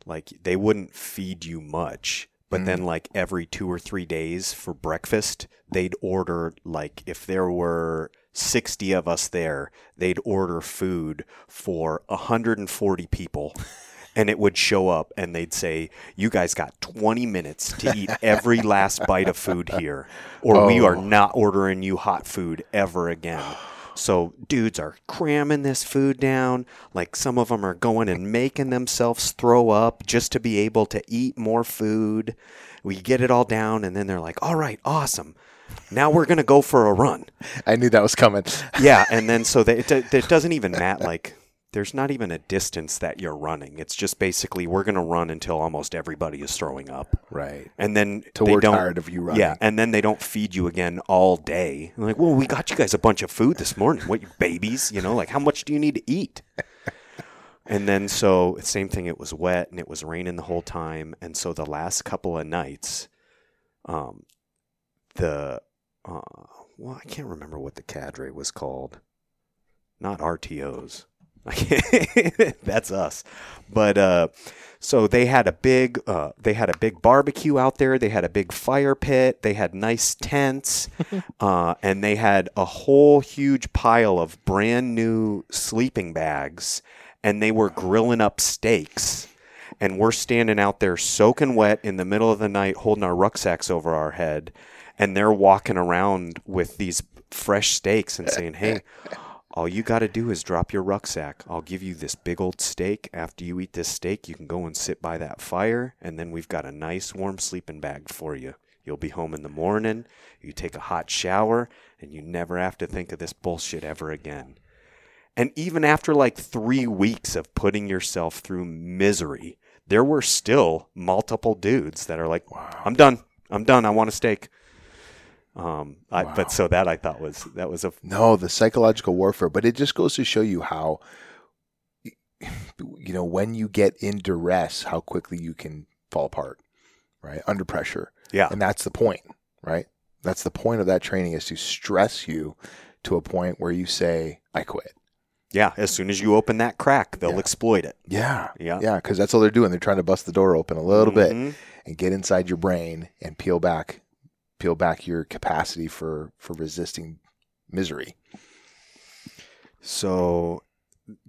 Speaker 2: like they wouldn't feed you much. But then, mm. like every two or three days for breakfast, they'd order like if there were 60 of us there, they'd order food for 140 people. And it would show up and they'd say, You guys got 20 minutes to eat every last bite of food here, or we are
Speaker 1: Oh.
Speaker 2: not ordering you hot food ever again. So dudes are cramming this food down. Like some of them are going and making themselves throw up just to be able to eat more food. We get it all down, and then they're like, "All right, awesome. Now we're gonna go for a run."
Speaker 1: I knew that was coming.
Speaker 2: Yeah, and then so they, it, it doesn't even matter. Like there's not even a distance that you're running. It's just basically we're gonna run until almost everybody is throwing up,
Speaker 1: right.
Speaker 2: and then they
Speaker 1: we're
Speaker 2: don't,
Speaker 1: tired of you running.
Speaker 2: Yeah, and then they don't feed you again all day. Like, well, we got you guys a bunch of food this morning. What, you babies? You know, like how much do you need to eat? and then so same thing. It was wet and it was raining the whole time, and so the last couple of nights, um, the uh, well, I can't remember what the cadre was called. Not RTOs. That's us. But uh, so they had a big uh, they had a big barbecue out there. They had a big fire pit. They had nice tents, uh, and they had a whole huge pile of brand new sleeping bags. And they were grilling up steaks. And we're standing out there soaking wet in the middle of the night, holding our rucksacks over our head. And they're walking around with these fresh steaks and saying, "Hey." All you got to do is drop your rucksack. I'll give you this big old steak. After you eat this steak, you can go and sit by that fire, and then we've got a nice warm sleeping bag for you. You'll be home in the morning, you take a hot shower, and you never have to think of this bullshit ever again. And even after like three weeks of putting yourself through misery, there were still multiple dudes that are like, I'm done. I'm done. I want a steak. Um, I,
Speaker 1: Wow.
Speaker 2: but so that I thought was that was a
Speaker 1: No, the psychological warfare, but it just goes to show you how, you know, when you get in duress, how quickly you can fall apart, right? Under pressure.
Speaker 2: yeah
Speaker 1: And that's the point, right? That's the point of that training is to stress you to a point where you say, I quit.
Speaker 2: Yeah, as soon as you open that crack, they'll
Speaker 1: Yeah.
Speaker 2: exploit it.
Speaker 1: Yeah.
Speaker 2: Yeah.
Speaker 1: Yeah. Because that's all they're doing. They're trying to bust the door open a little bit
Speaker 2: Mhm.
Speaker 1: and get inside your brain and peel back, peel back your capacity for, for resisting misery.
Speaker 2: So,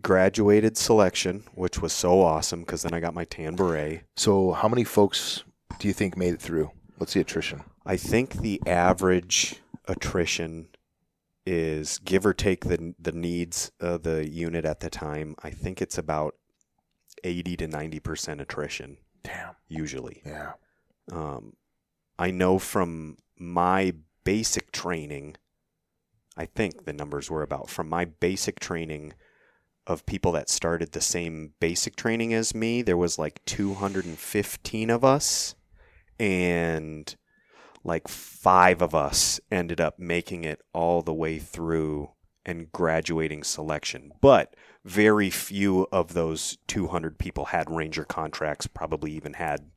Speaker 2: graduated selection, which was so awesome because then I got my tan beret.
Speaker 1: So, how many folks do you think made it through? What's the attrition?
Speaker 2: I think the average attrition is give or take the the needs of the unit at the time. I think it's about eighty to ninety percent attrition
Speaker 1: Damn.
Speaker 2: usually.
Speaker 1: Yeah.
Speaker 2: Um, I know from my basic training, I think the numbers were about from my basic training of people that started the same basic training as me, there was like 215 of us, and like five of us ended up making it all the way through and graduating selection. But very few of those 200 people had ranger contracts, probably even had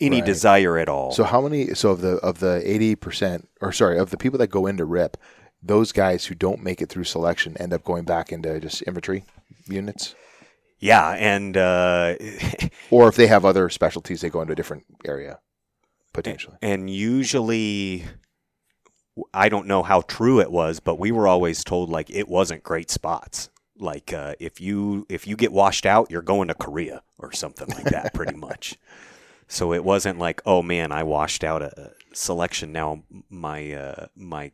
Speaker 2: any
Speaker 1: Right.
Speaker 2: desire at all.
Speaker 1: So how many? So of the of the eighty percent, or sorry, of the people that go into RIP, those guys who don't make it through selection end up going back into just infantry units,
Speaker 2: yeah, and uh,
Speaker 1: or if they have other specialties, they go into a different area potentially.
Speaker 2: and usually I don't know how true it was, but we were always told like it wasn't great spots. Like uh, if you if you get washed out, you're going to Korea or something like that, pretty much. So it wasn't like, oh man, I washed out a selection. Now my uh, my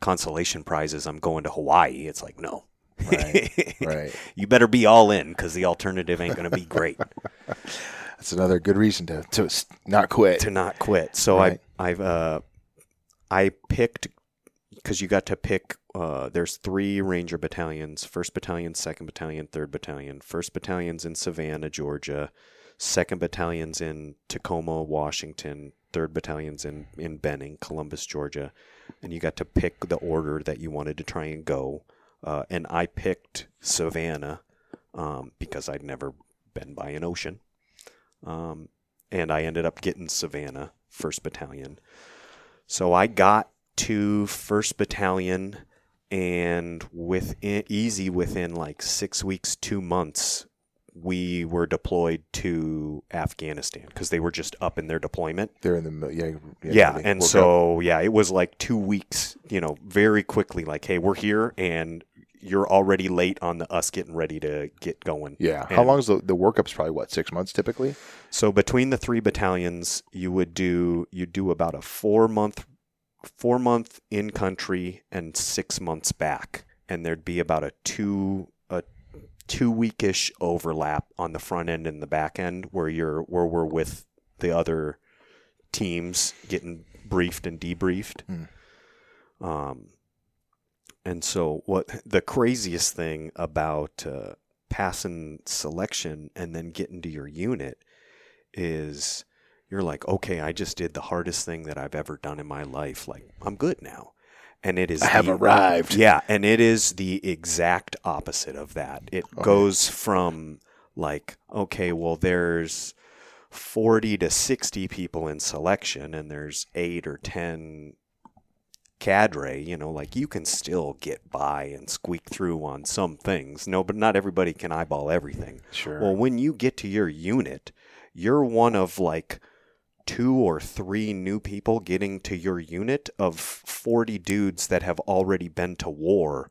Speaker 2: consolation prize is I'm going to Hawaii. It's like no,
Speaker 1: Right, right.
Speaker 2: you better be all in because the alternative ain't going to be great.
Speaker 1: That's another good reason to to not quit.
Speaker 2: to not quit. So
Speaker 1: Right.
Speaker 2: I I've uh I picked because you got to pick. Uh, there's three Ranger battalions: First Battalion, Second Battalion, Third Battalion. First Battalion's in Savannah, Georgia. Second Battalion's in Tacoma, Washington. Third Battalion's in in Benning, Columbus, Georgia. And you got to pick the order that you wanted to try and go. Uh, and I picked Savannah um, because I'd never been by an ocean. Um, and I ended up getting Savannah, First Battalion. So I got to First Battalion, and within easy within like six weeks, two months, we were deployed to Afghanistan because they were just up in their deployment.
Speaker 1: They're in the mil- yeah
Speaker 2: Yeah, and
Speaker 1: up.
Speaker 2: so yeah, it was like two weeks. You know, very quickly. Like, hey, we're here, and you're already late on the us getting ready to get going.
Speaker 1: yeah. How long is the the workup's? Probably what six months typically.
Speaker 2: So between the three battalions, you would do you do about a four month four month in country and six months back, and there'd be about a two two weekish overlap on the front end and the back end where you're where we're with the other teams getting briefed and debriefed.
Speaker 1: Hmm.
Speaker 2: Um, and so what the craziest thing about uh, passing selection and then getting to your unit is you're like, okay, I just did the hardest thing that I've ever done in my life. Like, I'm good now. And it is
Speaker 1: I have
Speaker 2: the-
Speaker 1: arrived.
Speaker 2: Yeah, and it is the exact opposite of that. It
Speaker 1: Okay.
Speaker 2: goes from like, okay, well, there's 40 to 60 people in selection, and there's eight or 10 cadre, you know, like you can still get by and squeak through on some things. No, but not everybody can eyeball everything.
Speaker 1: Sure.
Speaker 2: Well, when you get to your unit, you're one of like two or three new people getting to your unit of 40 dudes that have already been to war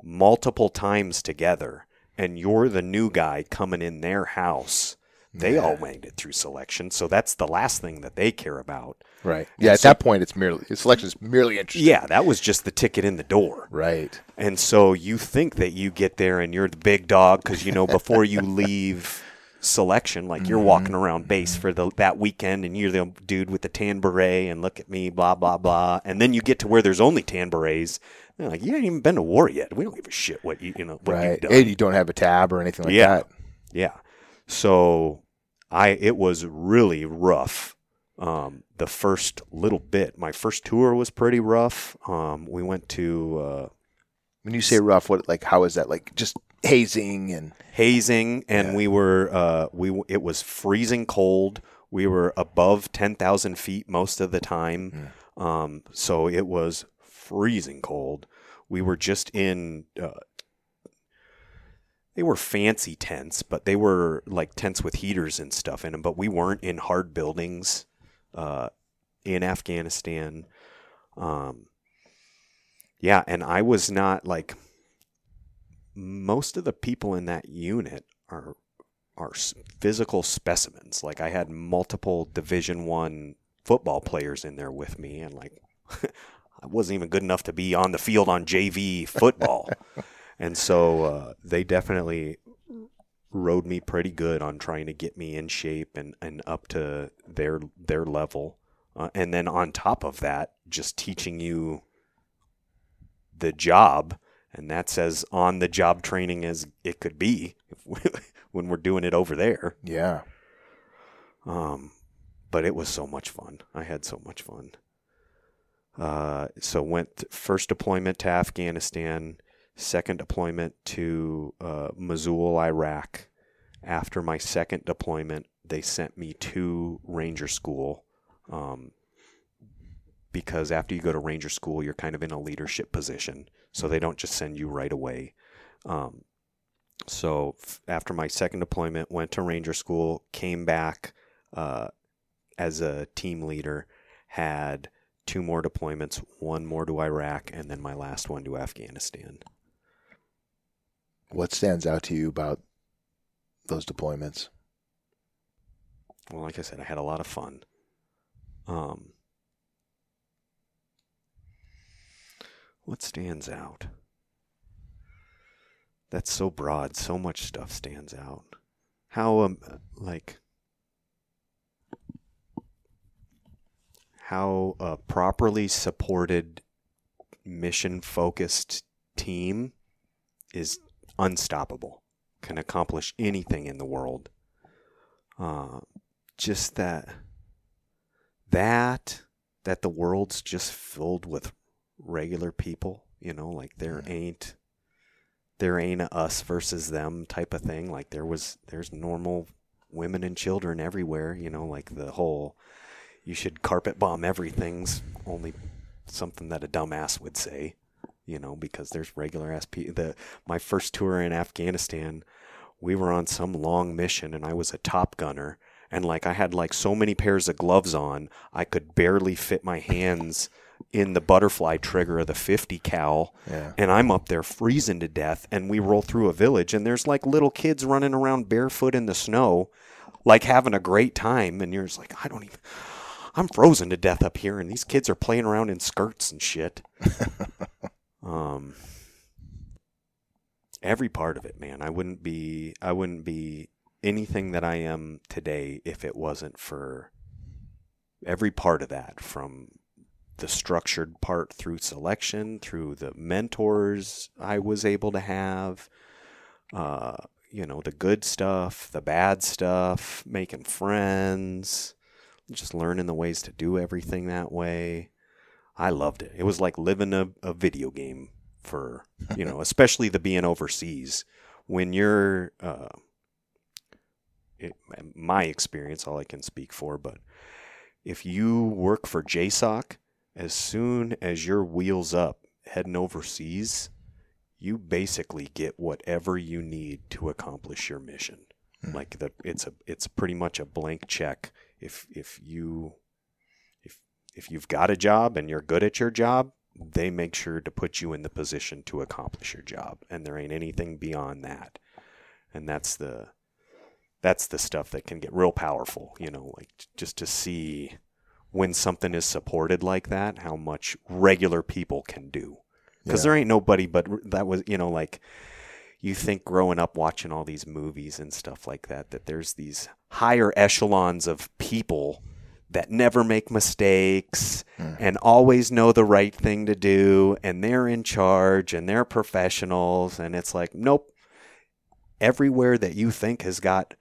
Speaker 2: multiple times together. And you're the new guy coming in their house. They all made it through selection, so that's the last thing that they care about.
Speaker 1: right. Yeah. At that point, it's merely selection is merely interesting.
Speaker 2: Yeah, that was just the ticket in the door.
Speaker 1: Right.
Speaker 2: And so you think that you get there and you're the big dog because you know before you leave selection, like you're walking around base for the that weekend and you're the dude with the tan beret and look at me, blah blah blah. And then you get to where there's only tan berets. They're like, you ain't even been to war yet. We don't give a shit what you you know what
Speaker 1: Right.
Speaker 2: you've done.
Speaker 1: And you don't have a tab or anything like
Speaker 2: Yeah.
Speaker 1: that.
Speaker 2: Yeah. So I it was really rough. Um, the first little bit, my first tour was pretty rough. Um, we went to uh,
Speaker 1: When you say rough, what like how is that? Like just hazing and
Speaker 2: hazing, and
Speaker 1: Yeah.
Speaker 2: we were uh, we it was freezing cold. We were above ten thousand feet most of the time, um, so it was freezing cold. We were just in. Uh, they were fancy tents, but they were like tents with heaters and stuff in them. But we weren't in hard buildings uh, in Afghanistan. Um, yeah, and I was not like most of the people in that unit are are physical specimens. Like I had multiple Division One football players in there with me, and like I wasn't even good enough to be on the field on JV football. and so uh, they definitely rode me pretty good on trying to get me in shape and, and up to their their level. Uh, and then on top of that, just teaching you the job, and that's as on the job training as it could be when we're doing it over there.
Speaker 1: yeah.
Speaker 2: Um, but it was so much fun. I had so much fun. Uh, so went first deployment to Afghanistan, second deployment to uh, Mosul, Iraq. After my second deployment, they sent me to Ranger School. Um, because after you go to Ranger School, you're kind of in a leadership position, so they don't just send you right away. Um, so f- after my second deployment, went to Ranger School, came back uh, as a team leader, had two more deployments, one more to Iraq, and then my last one to Afghanistan.
Speaker 1: What stands out to you about those deployments?
Speaker 2: Well, like I said, I had a lot of fun. Um, what stands out? That's so broad. So much stuff stands out. How um like how a properly supported mission focused team is unstoppable. Can accomplish anything in the world. Uh, just that that that the world's just filled with regular people you know like there ain't there ain't a us versus them type of thing. Like there was there's normal women and children everywhere you know like the whole you should carpet bomb everything's only something that a dumbass would say you know because there's regular ass people the my first tour in afghanistan we were on some long mission and i was a top gunner and like I had like so many pairs of gloves on, I could barely fit my hands in the butterfly trigger of the 50 cal.
Speaker 1: Yeah.
Speaker 2: And I'm up there freezing to death and we roll through a village and there's like little kids running around barefoot in the snow like having a great time and you're just like I don't even I'm frozen to death up here and these kids are playing around in skirts and shit. um every part of it, man. I wouldn't be I wouldn't be anything that I am today if it wasn't for every part of that from the structured part through selection, through the mentors I was able to have, uh, you know, the good stuff, the bad stuff, making friends, just learning the ways to do everything that way. I loved it. It was like living a, a video game for, you know, especially the being overseas. When you're, uh, it, my experience, all I can speak for, but if you work for JSOC, as soon as your wheels up heading overseas, you basically get whatever you need to accomplish your mission.
Speaker 1: Mm.
Speaker 2: Like the it's a it's pretty much a blank check. If if you if if you've got a job and you're good at your job, they make sure to put you in the position to accomplish your job, and there ain't anything beyond that. And that's the that's the stuff that can get real powerful. You know, like just to see when something is supported like that, how much regular people can do. Because
Speaker 1: Yeah.
Speaker 2: there ain't nobody but that was, you know, like you think growing up watching all these movies and stuff like that, that there's these higher echelons of people that never make mistakes
Speaker 1: Mm.
Speaker 2: and always know the right thing to do and they're in charge and they're professionals. And it's like, nope. Everywhere that you think has got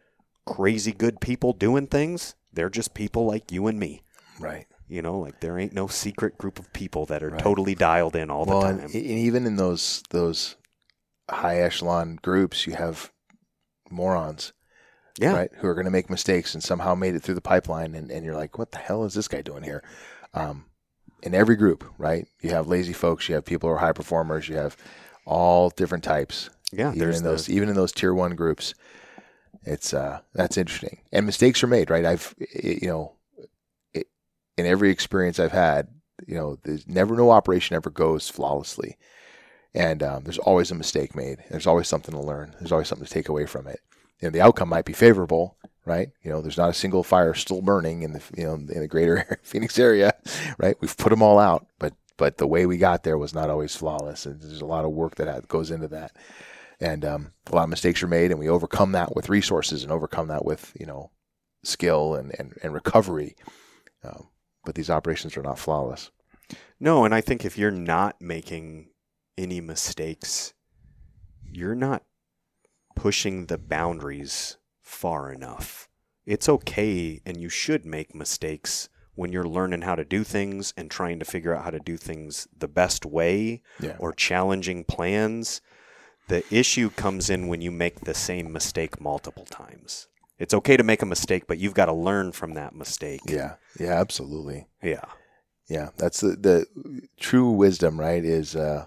Speaker 2: crazy good people doing things, they're just people like you and me.
Speaker 1: Right.
Speaker 2: You know, like there ain't no secret group of people that are
Speaker 1: Right.
Speaker 2: totally dialed in all the time.
Speaker 1: and, and even in those those high echelon groups, you have morons,
Speaker 2: yeah.
Speaker 1: right, who are going to make mistakes and somehow made it through the pipeline, and, and you're like, what the hell is this guy doing here? Um, in every group, right, you have lazy folks, you have people who are high performers, you have all different types.
Speaker 2: Yeah.
Speaker 1: even
Speaker 2: There's
Speaker 1: in those
Speaker 2: the,
Speaker 1: even in those tier one groups it's uh that's interesting and mistakes are made right i've i- you know in every experience i've had you know there's never no operation ever goes flawlessly. And um, there's always a mistake made. There's always something to learn. There's always something to take away from it. You know the outcome might be favorable right? You know there's not a single fire still burning in the you know in the greater phoenix area right? We've put them all out but but the way we got there was not always flawless and there's a lot of work that goes into that. And um, a lot of mistakes are made and we overcome that with resources and overcome that with you know skill and and, and recovery. Um, but these operations are not flawless
Speaker 2: no, and I think if you're not making any mistakes, you're not pushing the boundaries far enough. It's okay and you should make mistakes when you're learning how to do things and trying to figure out how to do things the best way
Speaker 1: yeah
Speaker 2: or challenging plans. The issue comes in when you make the same mistake multiple times. It's okay to make a mistake, but you've got to learn from that mistake.
Speaker 1: yeah. Yeah absolutely.
Speaker 2: Yeah.
Speaker 1: yeah that's the the true wisdom right is uh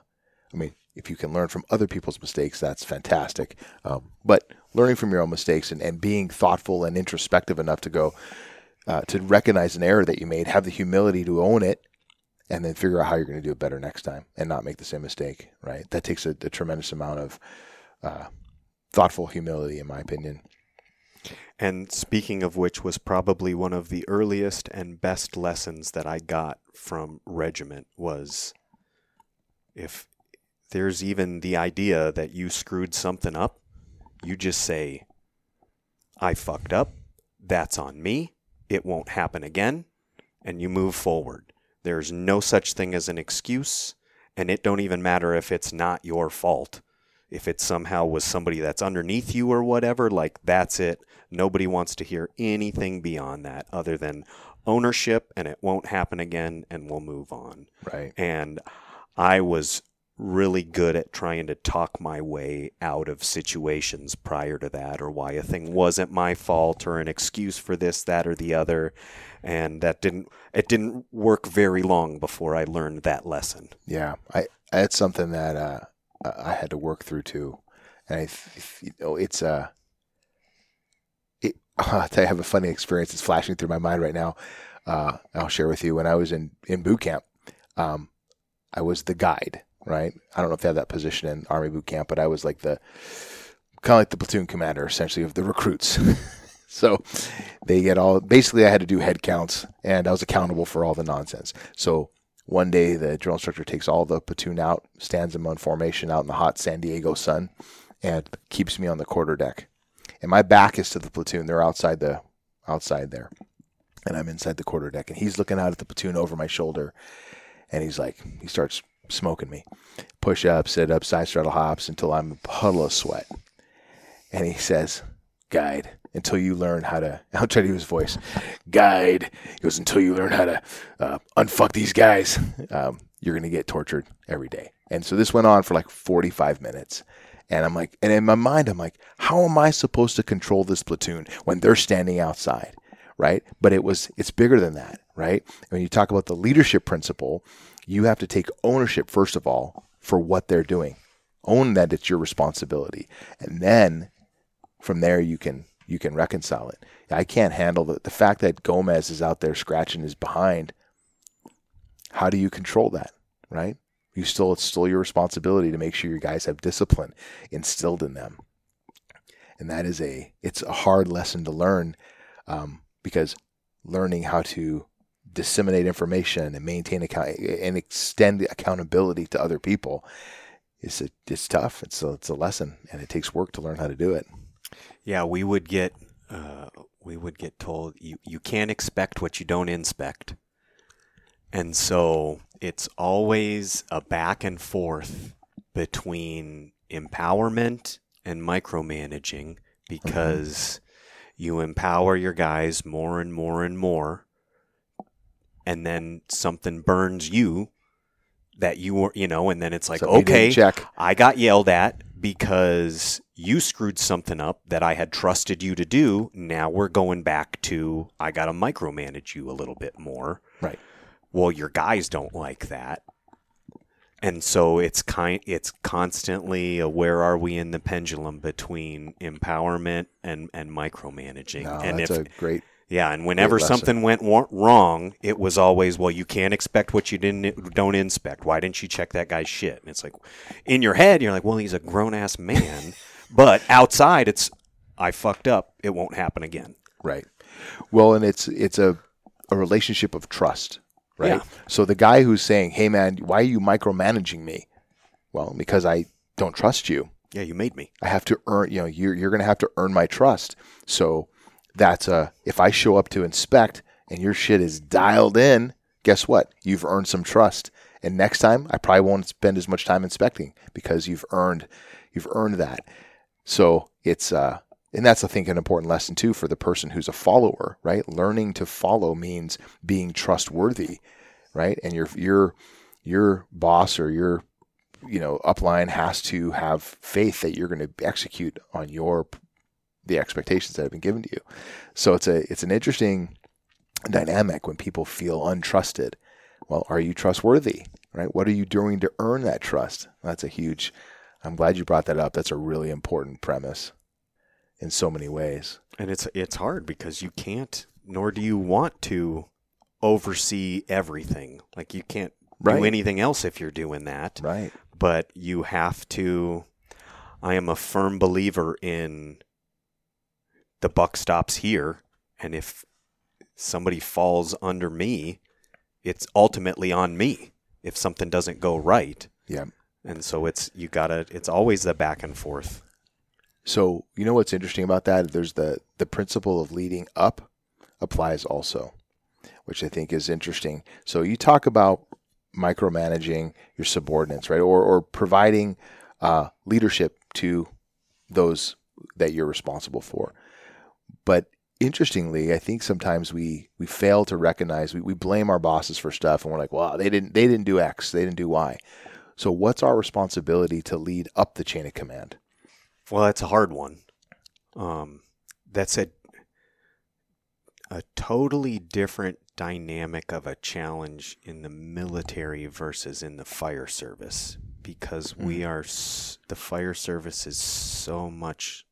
Speaker 1: i mean if you can learn from other people's mistakes that's fantastic. Um, but learning from your own mistakes and, and being thoughtful and introspective enough to go uh, to recognize an error that you made have the humility to own it and then figure out how you're going to do it better next time and not make the same mistake right? That takes a, a tremendous amount of uh, thoughtful humility in my opinion
Speaker 2: And speaking of which, was probably one of the earliest and best lessons that I got from regiment was if there's even the idea that you screwed something up, you just say, I fucked up. That's on me. It won't happen again. And you move forward. There's no such thing as an excuse. And it don't even matter if it's not your fault. If it somehow was somebody that's underneath you or whatever, like that's it. Nobody wants to hear anything beyond that other than ownership and it won't happen again and we'll move on.
Speaker 1: right
Speaker 2: And I was really good at trying to talk my way out of situations prior to that or why a thing wasn't my fault or an excuse for this that or the other and that didn't it didn't work very long before I learned that lesson.
Speaker 1: Yeah, I that's something that uh, I had to work through too, and I, you know, it's uh, it, I have a funny experience that's flashing through my mind right now. Uh, I'll share with you. When I was in in boot camp, um, I was the guide. Right, I don't know if they have that position in Army boot camp, but I was like the kind of like the platoon commander, essentially of the recruits. so they get all basically I had to do head counts, and I was accountable for all the nonsense. So one day, the drill instructor takes all the platoon out, stands them on formation out in the hot San Diego sun, and keeps me on the quarter deck. And my back is to the platoon; they're outside the outside there, and I'm inside the quarter deck. And he's looking out at the platoon over my shoulder, and he's like, he starts smoking me, push up, sit up, side straddle hops until I'm a puddle of sweat. And he says, "Guide." Until you learn how to, I'll try to do his voice. Guide. He goes, until you learn how to uh, unfuck these guys, um, you're to get tortured every day. And so this went on for like 45 minutes. And I'm like, and in my mind, I'm like, how am I supposed to control this platoon when they're standing outside? Right. But it was, it's bigger than that. right? When you talk about the leadership principle, you have to take ownership first of all for what they're doing. Own that it's your responsibility, and then from there you can you can reconcile it. I can't handle the, the fact that Gomez is out there scratching his behind. How do you control that, right? You still it's still your responsibility to make sure your guys have discipline instilled in them, and that is a it's a hard lesson to learn um, because learning how to disseminate information and maintain account and extend accountability to other people is it's tough. It's a, it's a lesson, and it takes work to learn how to do it.
Speaker 2: Yeah, we would get uh, we would get told you you can't expect what you don't inspect, and so it's always a back and forth between empowerment and micromanaging because you empower your guys more and more and more and then something burns you that you were, you know, and then it's like,
Speaker 1: Something
Speaker 2: okay,
Speaker 1: check.
Speaker 2: I got yelled at because you screwed something up that I had trusted you to do. Now we're going back to I got to micromanage you a little bit more.
Speaker 1: Right.
Speaker 2: Well, your guys don't like that. And so it's kind it's constantly a where are we in the pendulum between empowerment and and micromanaging.
Speaker 1: No,
Speaker 2: and
Speaker 1: that's
Speaker 2: if
Speaker 1: a great.
Speaker 2: yeah, and whenever something went wrong, it was always, well, you can't expect what you didn't don't inspect. Why didn't you check that guy's shit? And it's like, in your head, you're like, well, he's a grown ass man, but outside, it's, I fucked up. It won't happen again.
Speaker 1: Right. Well, and it's it's a a relationship of trust, right?
Speaker 2: Yeah.
Speaker 1: So the guy who's saying, "Hey, man, why are you micromanaging me?" Well, because I don't trust you.
Speaker 2: Yeah, you made me.
Speaker 1: I have to earn, you know, you're, you're going to have to earn my trust. So that's a, if I show up to inspect and your shit is dialed in, guess what? You've earned some trust. And next time I probably won't spend as much time inspecting because you've earned, you've earned that. So it's, uh, and that's I think an important lesson too for the person who's a follower, right? Learning to follow means being trustworthy, right? And your your your boss or your you know upline has to have faith that you're going to execute on your the expectations that have been given to you. So it's a it's an interesting dynamic when people feel untrusted. Well, are you trustworthy? Right? What are you doing to earn that trust? That's a huge I'm glad you brought that up. That's a really important premise in so many ways.
Speaker 2: And it's it's hard because you can't, nor do you want to oversee everything. Like you can't
Speaker 1: Right.
Speaker 2: do anything else if you're doing that.
Speaker 1: Right.
Speaker 2: but you have to I am a firm believer in the buck stops here and if somebody falls under me it's ultimately on me if something doesn't go right
Speaker 1: Yeah.
Speaker 2: And so it's you got to it's always the back and forth
Speaker 1: So you know what's interesting about that? There's the the principle of leading up applies also, which I think is interesting. So you talk about micromanaging your subordinates, right, or or providing uh, leadership to those that you're responsible for. But interestingly, I think sometimes we we fail to recognize we, we blame our bosses for stuff, and we're like, well, they didn't they didn't do X, they didn't do Y. So what's our responsibility to lead up the chain of command?
Speaker 2: well that's a hard one um that's a a totally different dynamic of a challenge in the military versus in the fire service because we are the fire service is so much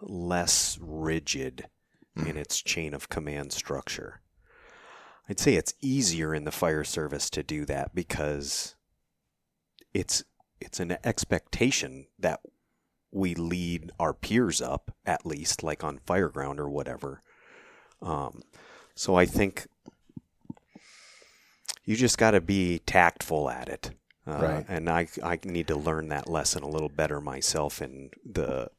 Speaker 2: less rigid in its chain of command structure. I'd say it's easier in the fire service to do that because it's it's an expectation that we lead our peers up at least like on fireground or whatever um, so i think you just got to be tactful at it uh,
Speaker 1: Right.
Speaker 2: and I, I need to learn that lesson a little better myself and the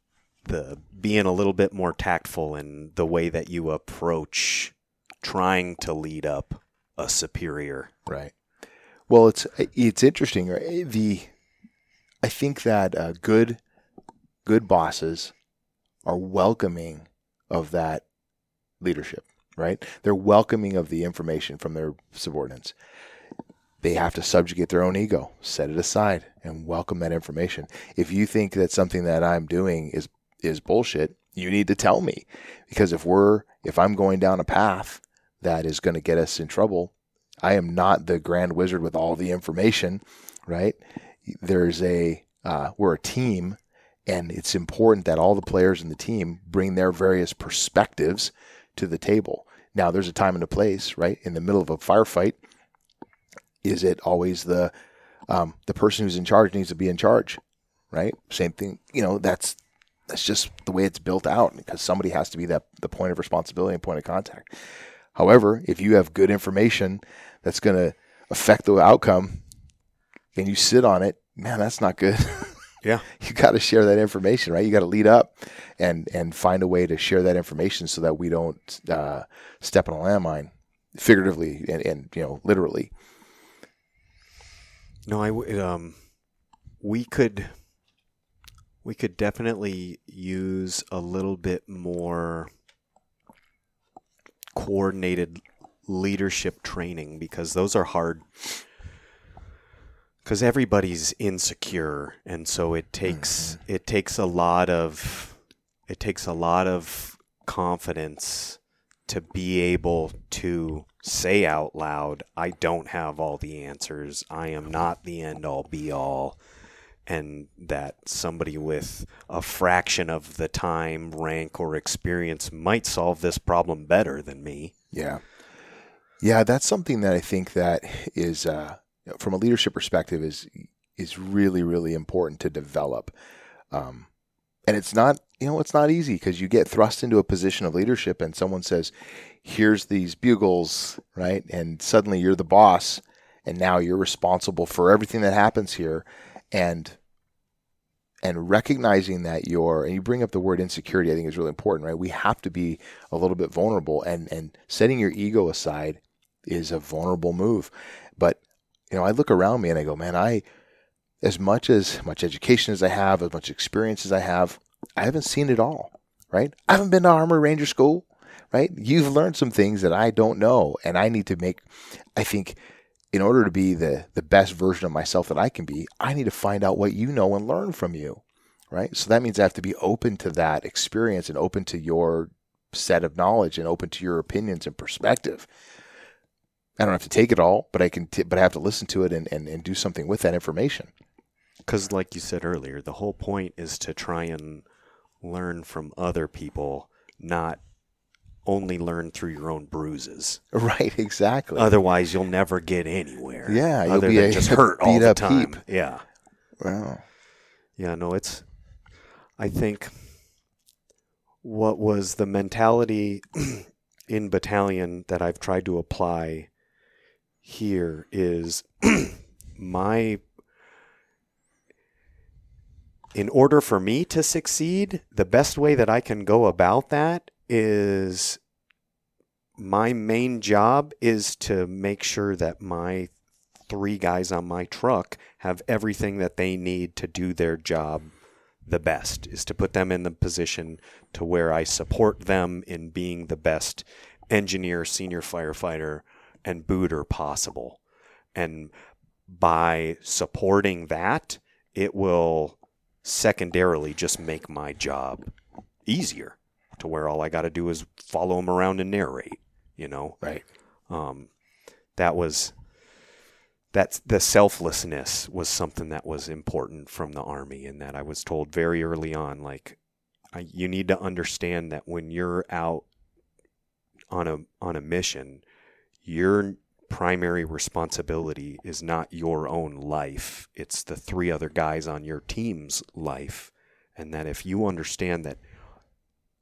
Speaker 2: the being a little bit more tactful in the way that you approach trying to lead up a superior
Speaker 1: Right. Well, it's it's interesting. right? The I think that uh, good good bosses are welcoming of that leadership. Right. They're welcoming of the information from their subordinates. They have to subjugate their own ego, set it aside, and welcome that information. If you think that something that I'm doing is is bullshit, you need to tell me. Because if we're if I'm going down a path that is going to get us in trouble. I am not the grand wizard with all the information, right? There's a uh, we're a team, and it's important that all the players in the team bring their various perspectives to the table. Now, there's a time and a place, right? In the middle of a firefight, is it always the um, the person who's in charge needs to be in charge, right? Same thing, you know. That's that's just the way it's built out because somebody has to be that the point of responsibility and point of contact. However, if you have good information that's going to affect the outcome and you sit on it, man, that's not good.
Speaker 2: Yeah.
Speaker 1: you got to share that information, right? You got to lead up and and find a way to share that information so that we don't uh, step on a landmine, figuratively and, and you know literally.
Speaker 2: No, I w- um, we could we could definitely use a little bit more coordinated leadership training because those are hard. Because everybody's insecure and so it takes mm-hmm. it takes a lot of it takes a lot of confidence to be able to say out loud i don't have all the answers. I am not the end all be all and that somebody with a fraction of the time rank or experience might solve this problem better than me
Speaker 1: Yeah, yeah, that's something that I think that is uh, from a leadership perspective is is really really important to develop. Um, and it's not you know it's not easy because you get thrust into a position of leadership and someone says, "Here's these bugles," right? And suddenly you're the boss, and now you're responsible for everything that happens here, and and recognizing that you're and you bring up the word insecurity i think is really important right? We have to be a little bit vulnerable and and setting your ego aside is a vulnerable move. But you know i look around me and i go man i as much as much education as i have as much experience as i have i haven't seen it all right? I haven't been to Army Ranger School right? You've learned some things that i don't know and i need to make i think in order to be the the best version of myself that I can be, I need to find out what you know and learn from you. Right? So that means I have to be open to that experience and open to your set of knowledge and open to your opinions and perspective. I don't have to take it all, but I can t- but I have to listen to it and, and, and do something with that information.
Speaker 2: because like you said earlier the whole point is to try and learn from other people not only learn through your own bruises
Speaker 1: Right, exactly.
Speaker 2: otherwise you'll never get anywhere
Speaker 1: Yeah, you'll
Speaker 2: other
Speaker 1: be
Speaker 2: than
Speaker 1: a
Speaker 2: just hurt all the time
Speaker 1: heap.
Speaker 2: yeah
Speaker 1: wow.
Speaker 2: Yeah, no, it's. I think what was the mentality in battalion that I've tried to apply here is my. In order for me to succeed, the best way that I can go about that is my main job is to make sure that my three guys on my truck have everything that they need to do their job the best is to put them in the position to where I support them in being the best engineer, senior firefighter, and booter possible. And by supporting that, it will secondarily just make my job easier to where all I got to do is follow them around and narrate, you know?
Speaker 1: Right.
Speaker 2: um, that was that's the selflessness was something that was important from the army and that I was told very early on like I, you need to understand that when you're out on a on a mission your primary responsibility is not your own life it's the three other guys on your team's life and that if you understand that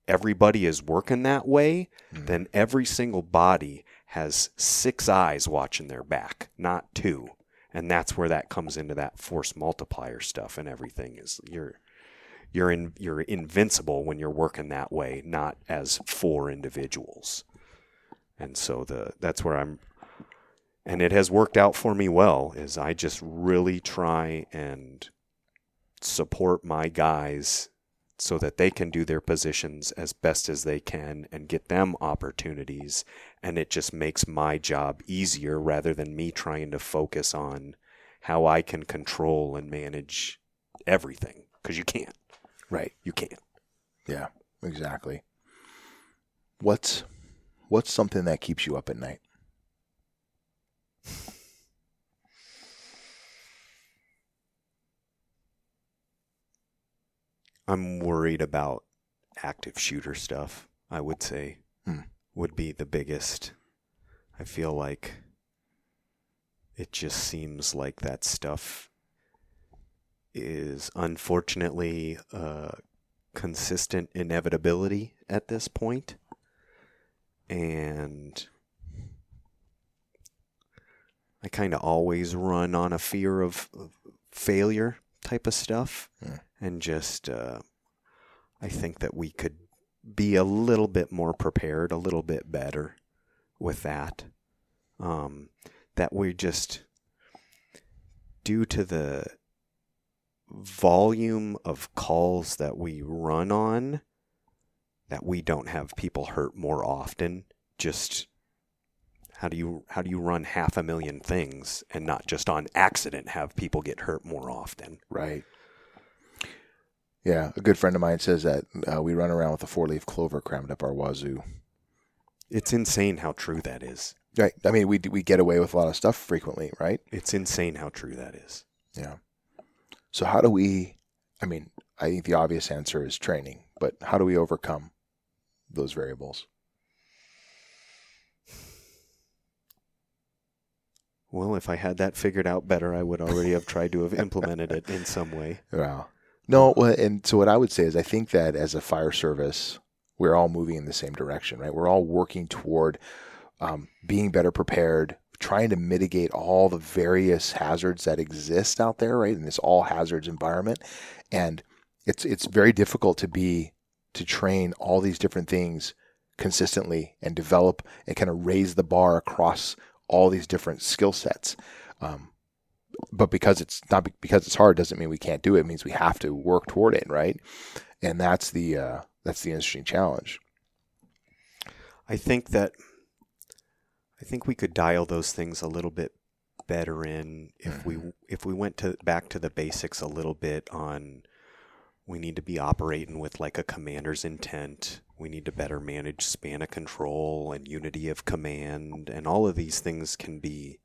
Speaker 2: everybody is working that way
Speaker 1: Mm.
Speaker 2: then every single body has six eyes watching their back, not two. And that's where that comes into that force multiplier stuff and everything is you're you're in you're invincible when you're working that way, not as four individuals. And so the that's where I'm and it has worked out for me well is I just really try and support my guys so that they can do their positions as best as they can and get them opportunities. And it just makes my job easier rather than me trying to focus on how I can control and manage everything. Because you can't.
Speaker 1: Right.
Speaker 2: You can't.
Speaker 1: Yeah, exactly. What's what's something that keeps you up at night?
Speaker 2: I'm worried about active shooter stuff, I would say,
Speaker 1: Hmm.
Speaker 2: would be the biggest. I feel like it just seems like that stuff is unfortunately a consistent inevitability at this point. And I kind of always run on a fear of failure type of stuff
Speaker 1: Hmm.
Speaker 2: And just uh, I think that we could be a little bit more prepared, a little bit better with that. Um, that we just due to the volume of calls that we run on that we don't have people hurt more often just how do you how do you run half a million things and not just on accident have people get hurt more often
Speaker 1: Right. Yeah, a good friend of mine says that uh, we run around with a four-leaf clover crammed up our wazoo.
Speaker 2: it's insane how true that is
Speaker 1: Right. I mean, we we get away with a lot of stuff frequently, right?
Speaker 2: it's insane how true that is
Speaker 1: Yeah. So how do we? I mean, I think the obvious answer is training, but how do we overcome those variables?
Speaker 2: well if i had that figured out better i would already have tried to have implemented it in some way
Speaker 1: Wow. No, and so what I would say is I think that as a fire service, we're all moving in the same direction, right? We're all working toward um, being better prepared, trying to mitigate all the various hazards that exist out there, right? In this all hazards environment, and it's it's very difficult to be to train all these different things consistently and develop and kind of raise the bar across all these different skill sets. Um, but because it's not because it's hard doesn't mean we can't do it. It means we have to work toward it, right? And that's the uh, that's the interesting challenge.
Speaker 2: I think that I think we could dial those things a little bit better in if we if we went to back to the basics a little bit on we need to be operating with like a commander's intent. We need to better manage span of control and unity of command and all of these things can be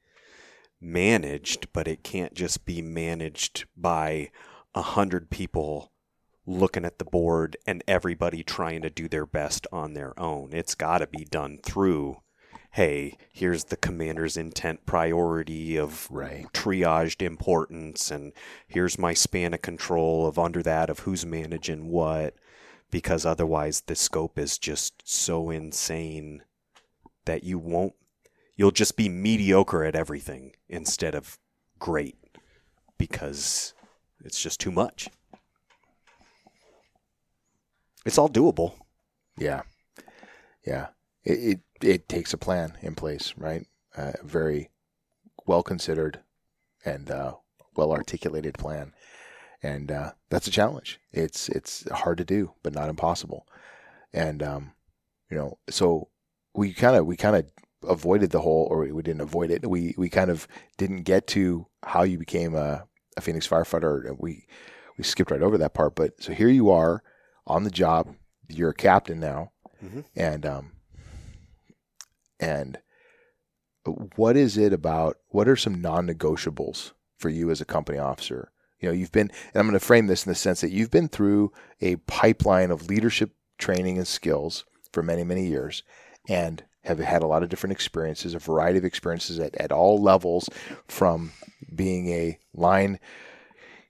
Speaker 2: managed, but it can't just be managed by a hundred people looking at the board and everybody trying to do their best on their own. It's got to be done through, hey, here's the commander's intent priority of
Speaker 1: Right.
Speaker 2: triaged importance, and here's my span of control of under that of who's managing what, because otherwise the scope is just so insane that you won't, you'll just be mediocre at everything instead of great because it's just too much. It's all doable.
Speaker 1: Yeah, yeah. It it, it takes a plan in place, right? A very well considered and uh, well articulated plan, and uh, that's a challenge. It's it's hard to do, but not impossible. And um, you know, so we kind of we kind of avoided the whole, or we didn't avoid it. We we kind of didn't get to how you became a, a Phoenix firefighter. We we skipped right over that part. But so here you are on the job. You're a captain now,
Speaker 2: Mhm.
Speaker 1: and um, and what is it about? What are some non-negotiables for you as a company officer? You know, you've been, and I'm going to frame this in the sense that you've been through a pipeline of leadership training and skills for many, many years, and have had a lot of different experiences, a variety of experiences at, at all levels, from being a line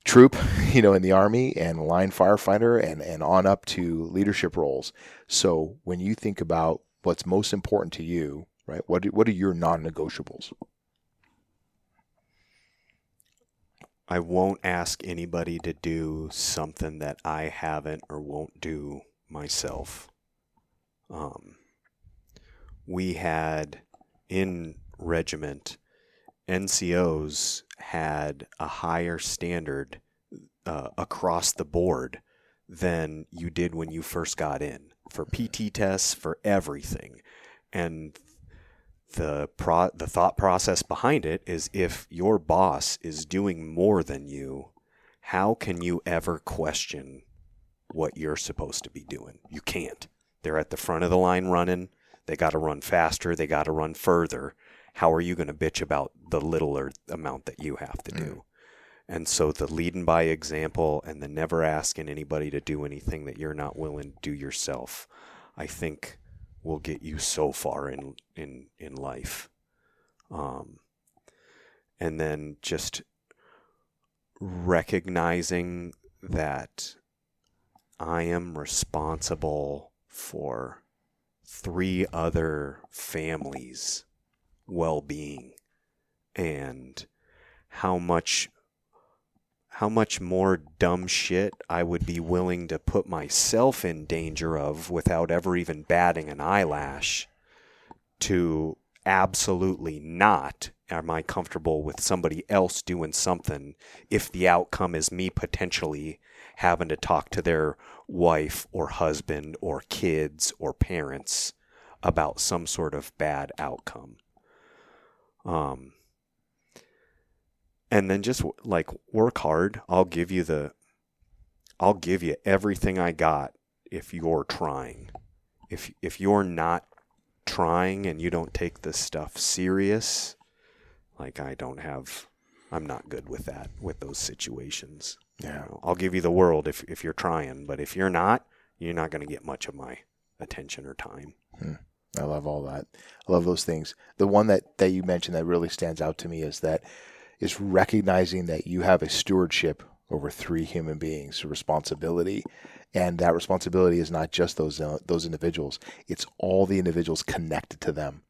Speaker 1: troop, you know, in the army and line firefighter and, and on up to leadership roles. So when you think about what's most important to you, right? What what are your non-negotiables?
Speaker 2: I won't ask anybody to do something that I haven't or won't do myself. Um, we had in regiment, NCOs had a higher standard uh, across the board than you did when you first got in for PT tests, for everything. And the pro- the thought process behind it is if your boss is doing more than you, how can you ever question what you're supposed to be doing? You can't. They're at the front of the line running. They got to run faster. They got to run further. How are you going to bitch about the littler amount that you have to do? And so the leading by example and the never asking anybody to do anything that you're not willing to do yourself, I think will get you so far in in in life. Um, and then just recognizing that I am responsible for three other families' well being and how much how much more dumb shit I would be willing to put myself in danger of without ever even batting an eyelash to absolutely not am I comfortable with somebody else doing something if the outcome is me potentially having to talk to their wife or husband or kids or parents about some sort of bad outcome. Um, and then just like work hard. I'll give you the, I'll give you everything I got if you're trying. If if you're not trying and you don't take this stuff serious, like I don't have, I'm not good with that with those situations.
Speaker 1: Yeah.
Speaker 2: I'll give you the world if if you're trying, but if you're not, you're not going to get much of my attention or time.
Speaker 1: I love all that. I love those things. The one that, that you mentioned that really stands out to me is that is recognizing that you have a stewardship over three human beings, a responsibility, and that responsibility is not just those uh, those individuals; it's all the individuals connected to them.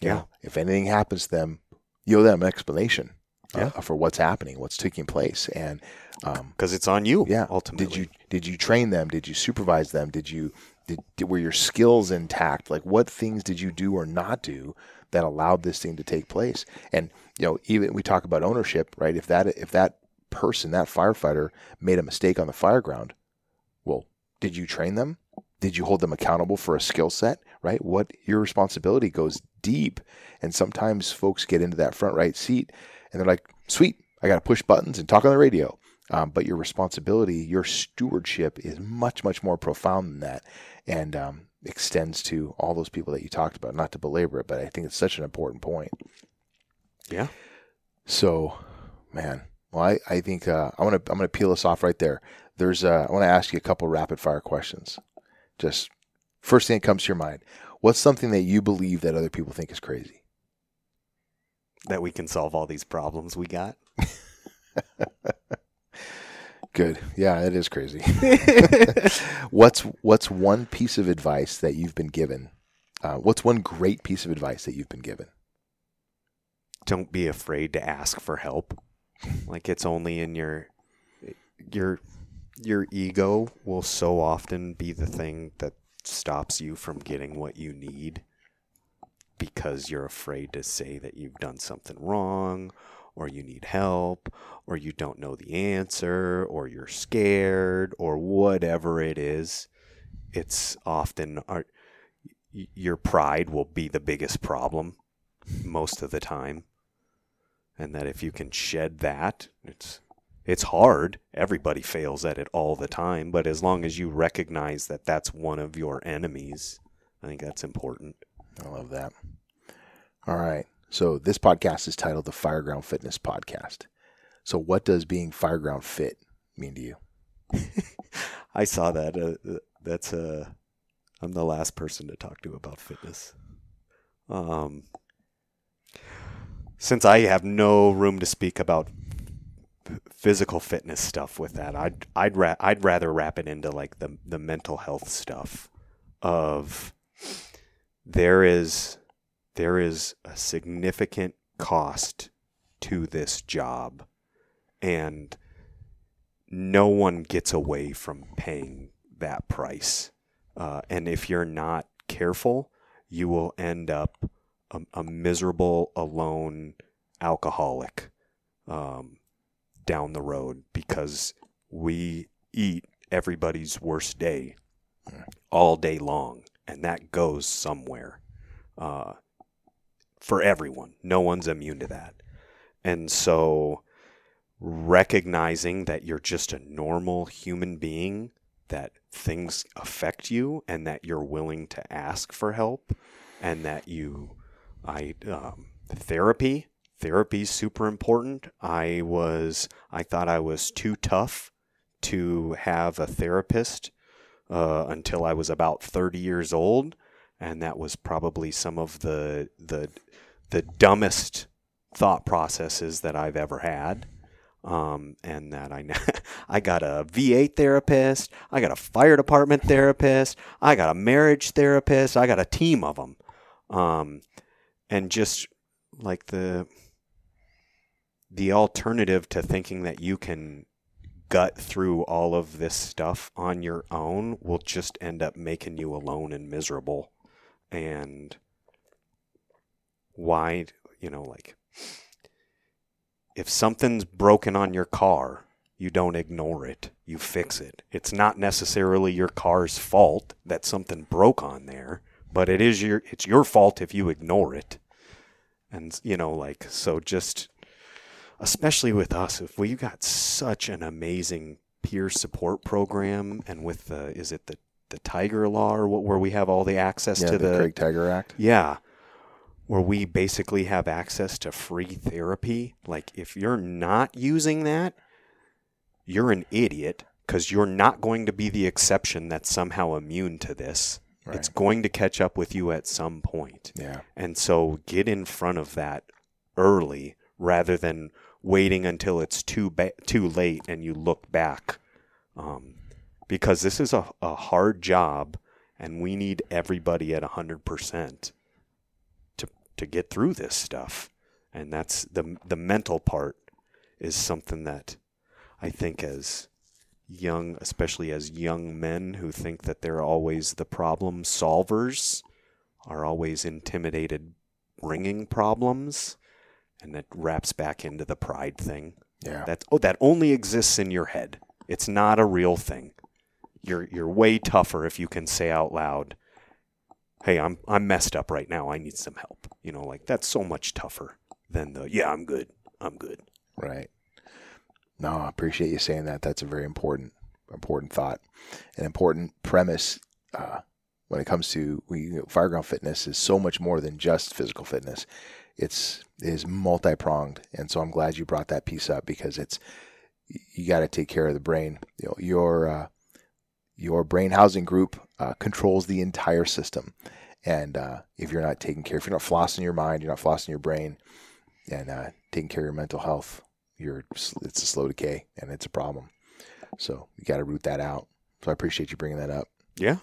Speaker 1: You
Speaker 2: Yeah.
Speaker 1: know, if anything happens to them, you owe them an explanation uh,
Speaker 2: Yeah.
Speaker 1: for what's happening, what's taking place, and um,
Speaker 2: Because it's on you.
Speaker 1: yeah.
Speaker 2: Ultimately.
Speaker 1: Did you did you train them? Did you supervise them? Did you did, did were your skills intact? Like what things did you do or not do that allowed this thing to take place? And you know, even we talk about ownership, right? If that if that person, that firefighter made a mistake on the fire ground, well, did you train them? Did you hold them accountable for a skill set, right? What your responsibility goes deep. And sometimes folks get into that front right seat and they're like, sweet, I got to push buttons and talk on the radio. Um, but your responsibility, your stewardship is much, much more profound than that and um, extends to all those people that you talked about. Not to belabor it, but I think it's such an important point.
Speaker 2: Yeah.
Speaker 1: So, man, well, I, I think uh, I want to I'm going to peel us off right there. There's uh, I want to ask you a couple rapid fire questions. Just first thing that comes to your mind. What's something that you believe that other people think is crazy?
Speaker 2: That we can solve all these problems we got.
Speaker 1: Good. Yeah, it is crazy. what's what's one piece of advice that you've been given? Uh, what's one great piece of advice that you've been given?
Speaker 2: Don't be afraid to ask for help. Like it's only in your your your ego will so often be the thing that stops you from getting what you need because you're afraid to say that you've done something wrong or you need help or you don't know the answer or you're scared or whatever it is it's often our, your pride will be the biggest problem most of the time. And that if you can shed that it's it's hard. Everybody fails at it all the time. But as long as you recognize that that's one of your enemies i think that's important
Speaker 1: I love that. All right. So this podcast is titled the Fireground Fitness Podcast. So what does being fireground fit mean to you?
Speaker 2: I saw that. Uh, that's uh, I'm the last person to talk to about fitness. Um, since I have no room to speak about physical fitness stuff with that, I'd I'd ra- I'd rather wrap it into like the the mental health stuff of there is there is a significant cost to this job. And no one gets away from paying that price. Uh, and if you're not careful, you will end up a, a miserable, alone alcoholic um, down the road because we eat everybody's worst day all day long, and that goes somewhere uh, for everyone. No one's immune to that. And so recognizing that you're just a normal human being, that things affect you, and that you're willing to ask for help and that you, I, um, therapy, therapy's super important. I was, I thought I was too tough to have a therapist uh, until I was about 30 years old, and that was probably some of the the the dumbest thought processes that I've ever had. Um, and that I I got a VA therapist, I got a fire department therapist, I got a marriage therapist, I got a team of them, um, and just like the the alternative to thinking that you can gut through all of this stuff on your own will just end up making you alone and miserable. And why, you know, like if something's broken on your car, you don't ignore it. You fix it. It's not necessarily your car's fault that something broke on there, but it is your it's your fault if you ignore it. And you know like so just especially with us, if we've got such an amazing peer support program, and with the is it the the Tiger Law or what, where we have all the access
Speaker 1: yeah,
Speaker 2: to
Speaker 1: the,
Speaker 2: the,
Speaker 1: Craig Tiger Act.
Speaker 2: yeah, where we basically have access to free therapy. Like if you're not using that, you're an idiot because you're not going to be the exception that's somehow immune to this.
Speaker 1: Right.
Speaker 2: It's going to catch up with you at some point.
Speaker 1: Yeah.
Speaker 2: And so get in front of that early rather than waiting until it's too ba- too late and you look back. Um, because this is a, a hard job and we need everybody at 100% to, to get through this stuff. And that's the, the mental part is something that I think as young, especially as young men who think that they're always the problem solvers, are always intimidated bringing problems and that wraps back into the pride thing.
Speaker 1: Yeah.
Speaker 2: That oh, that only exists in your head. It's not a real thing. You're you're way tougher if you can say out loud, "Hey, I'm I'm messed up right now. I need some help." You know, like that's so much tougher than the "Yeah, I'm good. I'm good."
Speaker 1: Right. No, I appreciate you saying that. That's a very important, important thought, an important premise. Uh, when it comes to we, you know, fireground fitness is so much more than just physical fitness. It's it is multi pronged, and so I'm glad you brought that piece up because it's you got to take care of the brain. You know, your uh, your brain housing group uh, controls the entire system, and uh, if you're not taking care, if you're not flossing your mind, you're not flossing your brain, and uh, taking care of your mental health, you're it's a slow decay and it's a problem. So you got to root that out. So I appreciate you bringing that up.
Speaker 2: Yeah.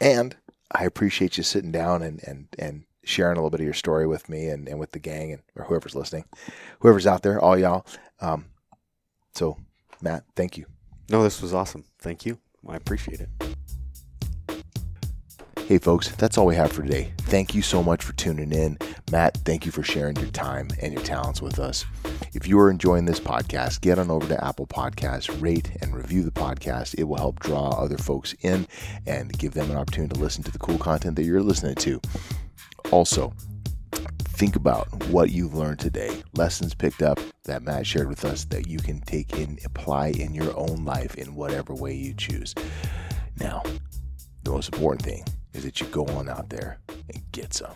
Speaker 1: And I appreciate you sitting down and, and, and sharing a little bit of your story with me and, and with the gang and or whoever's listening, whoever's out there, all y'all. Um, so Matt, thank you.
Speaker 2: No, this was awesome. Thank you. I appreciate it.
Speaker 1: Hey, folks, that's all we have for today. Thank you so much for tuning in. Matt, thank you for sharing your time and your talents with us. If you are enjoying this podcast, get on over to Apple Podcasts, rate and review the podcast. It will help draw other folks in and give them an opportunity to listen to the cool content that you're listening to. Also, think about what you've learned today, lessons picked up that Matt shared with us that you can take and apply in your own life in whatever way you choose. Now, the most important thing is that you go on out there and get some.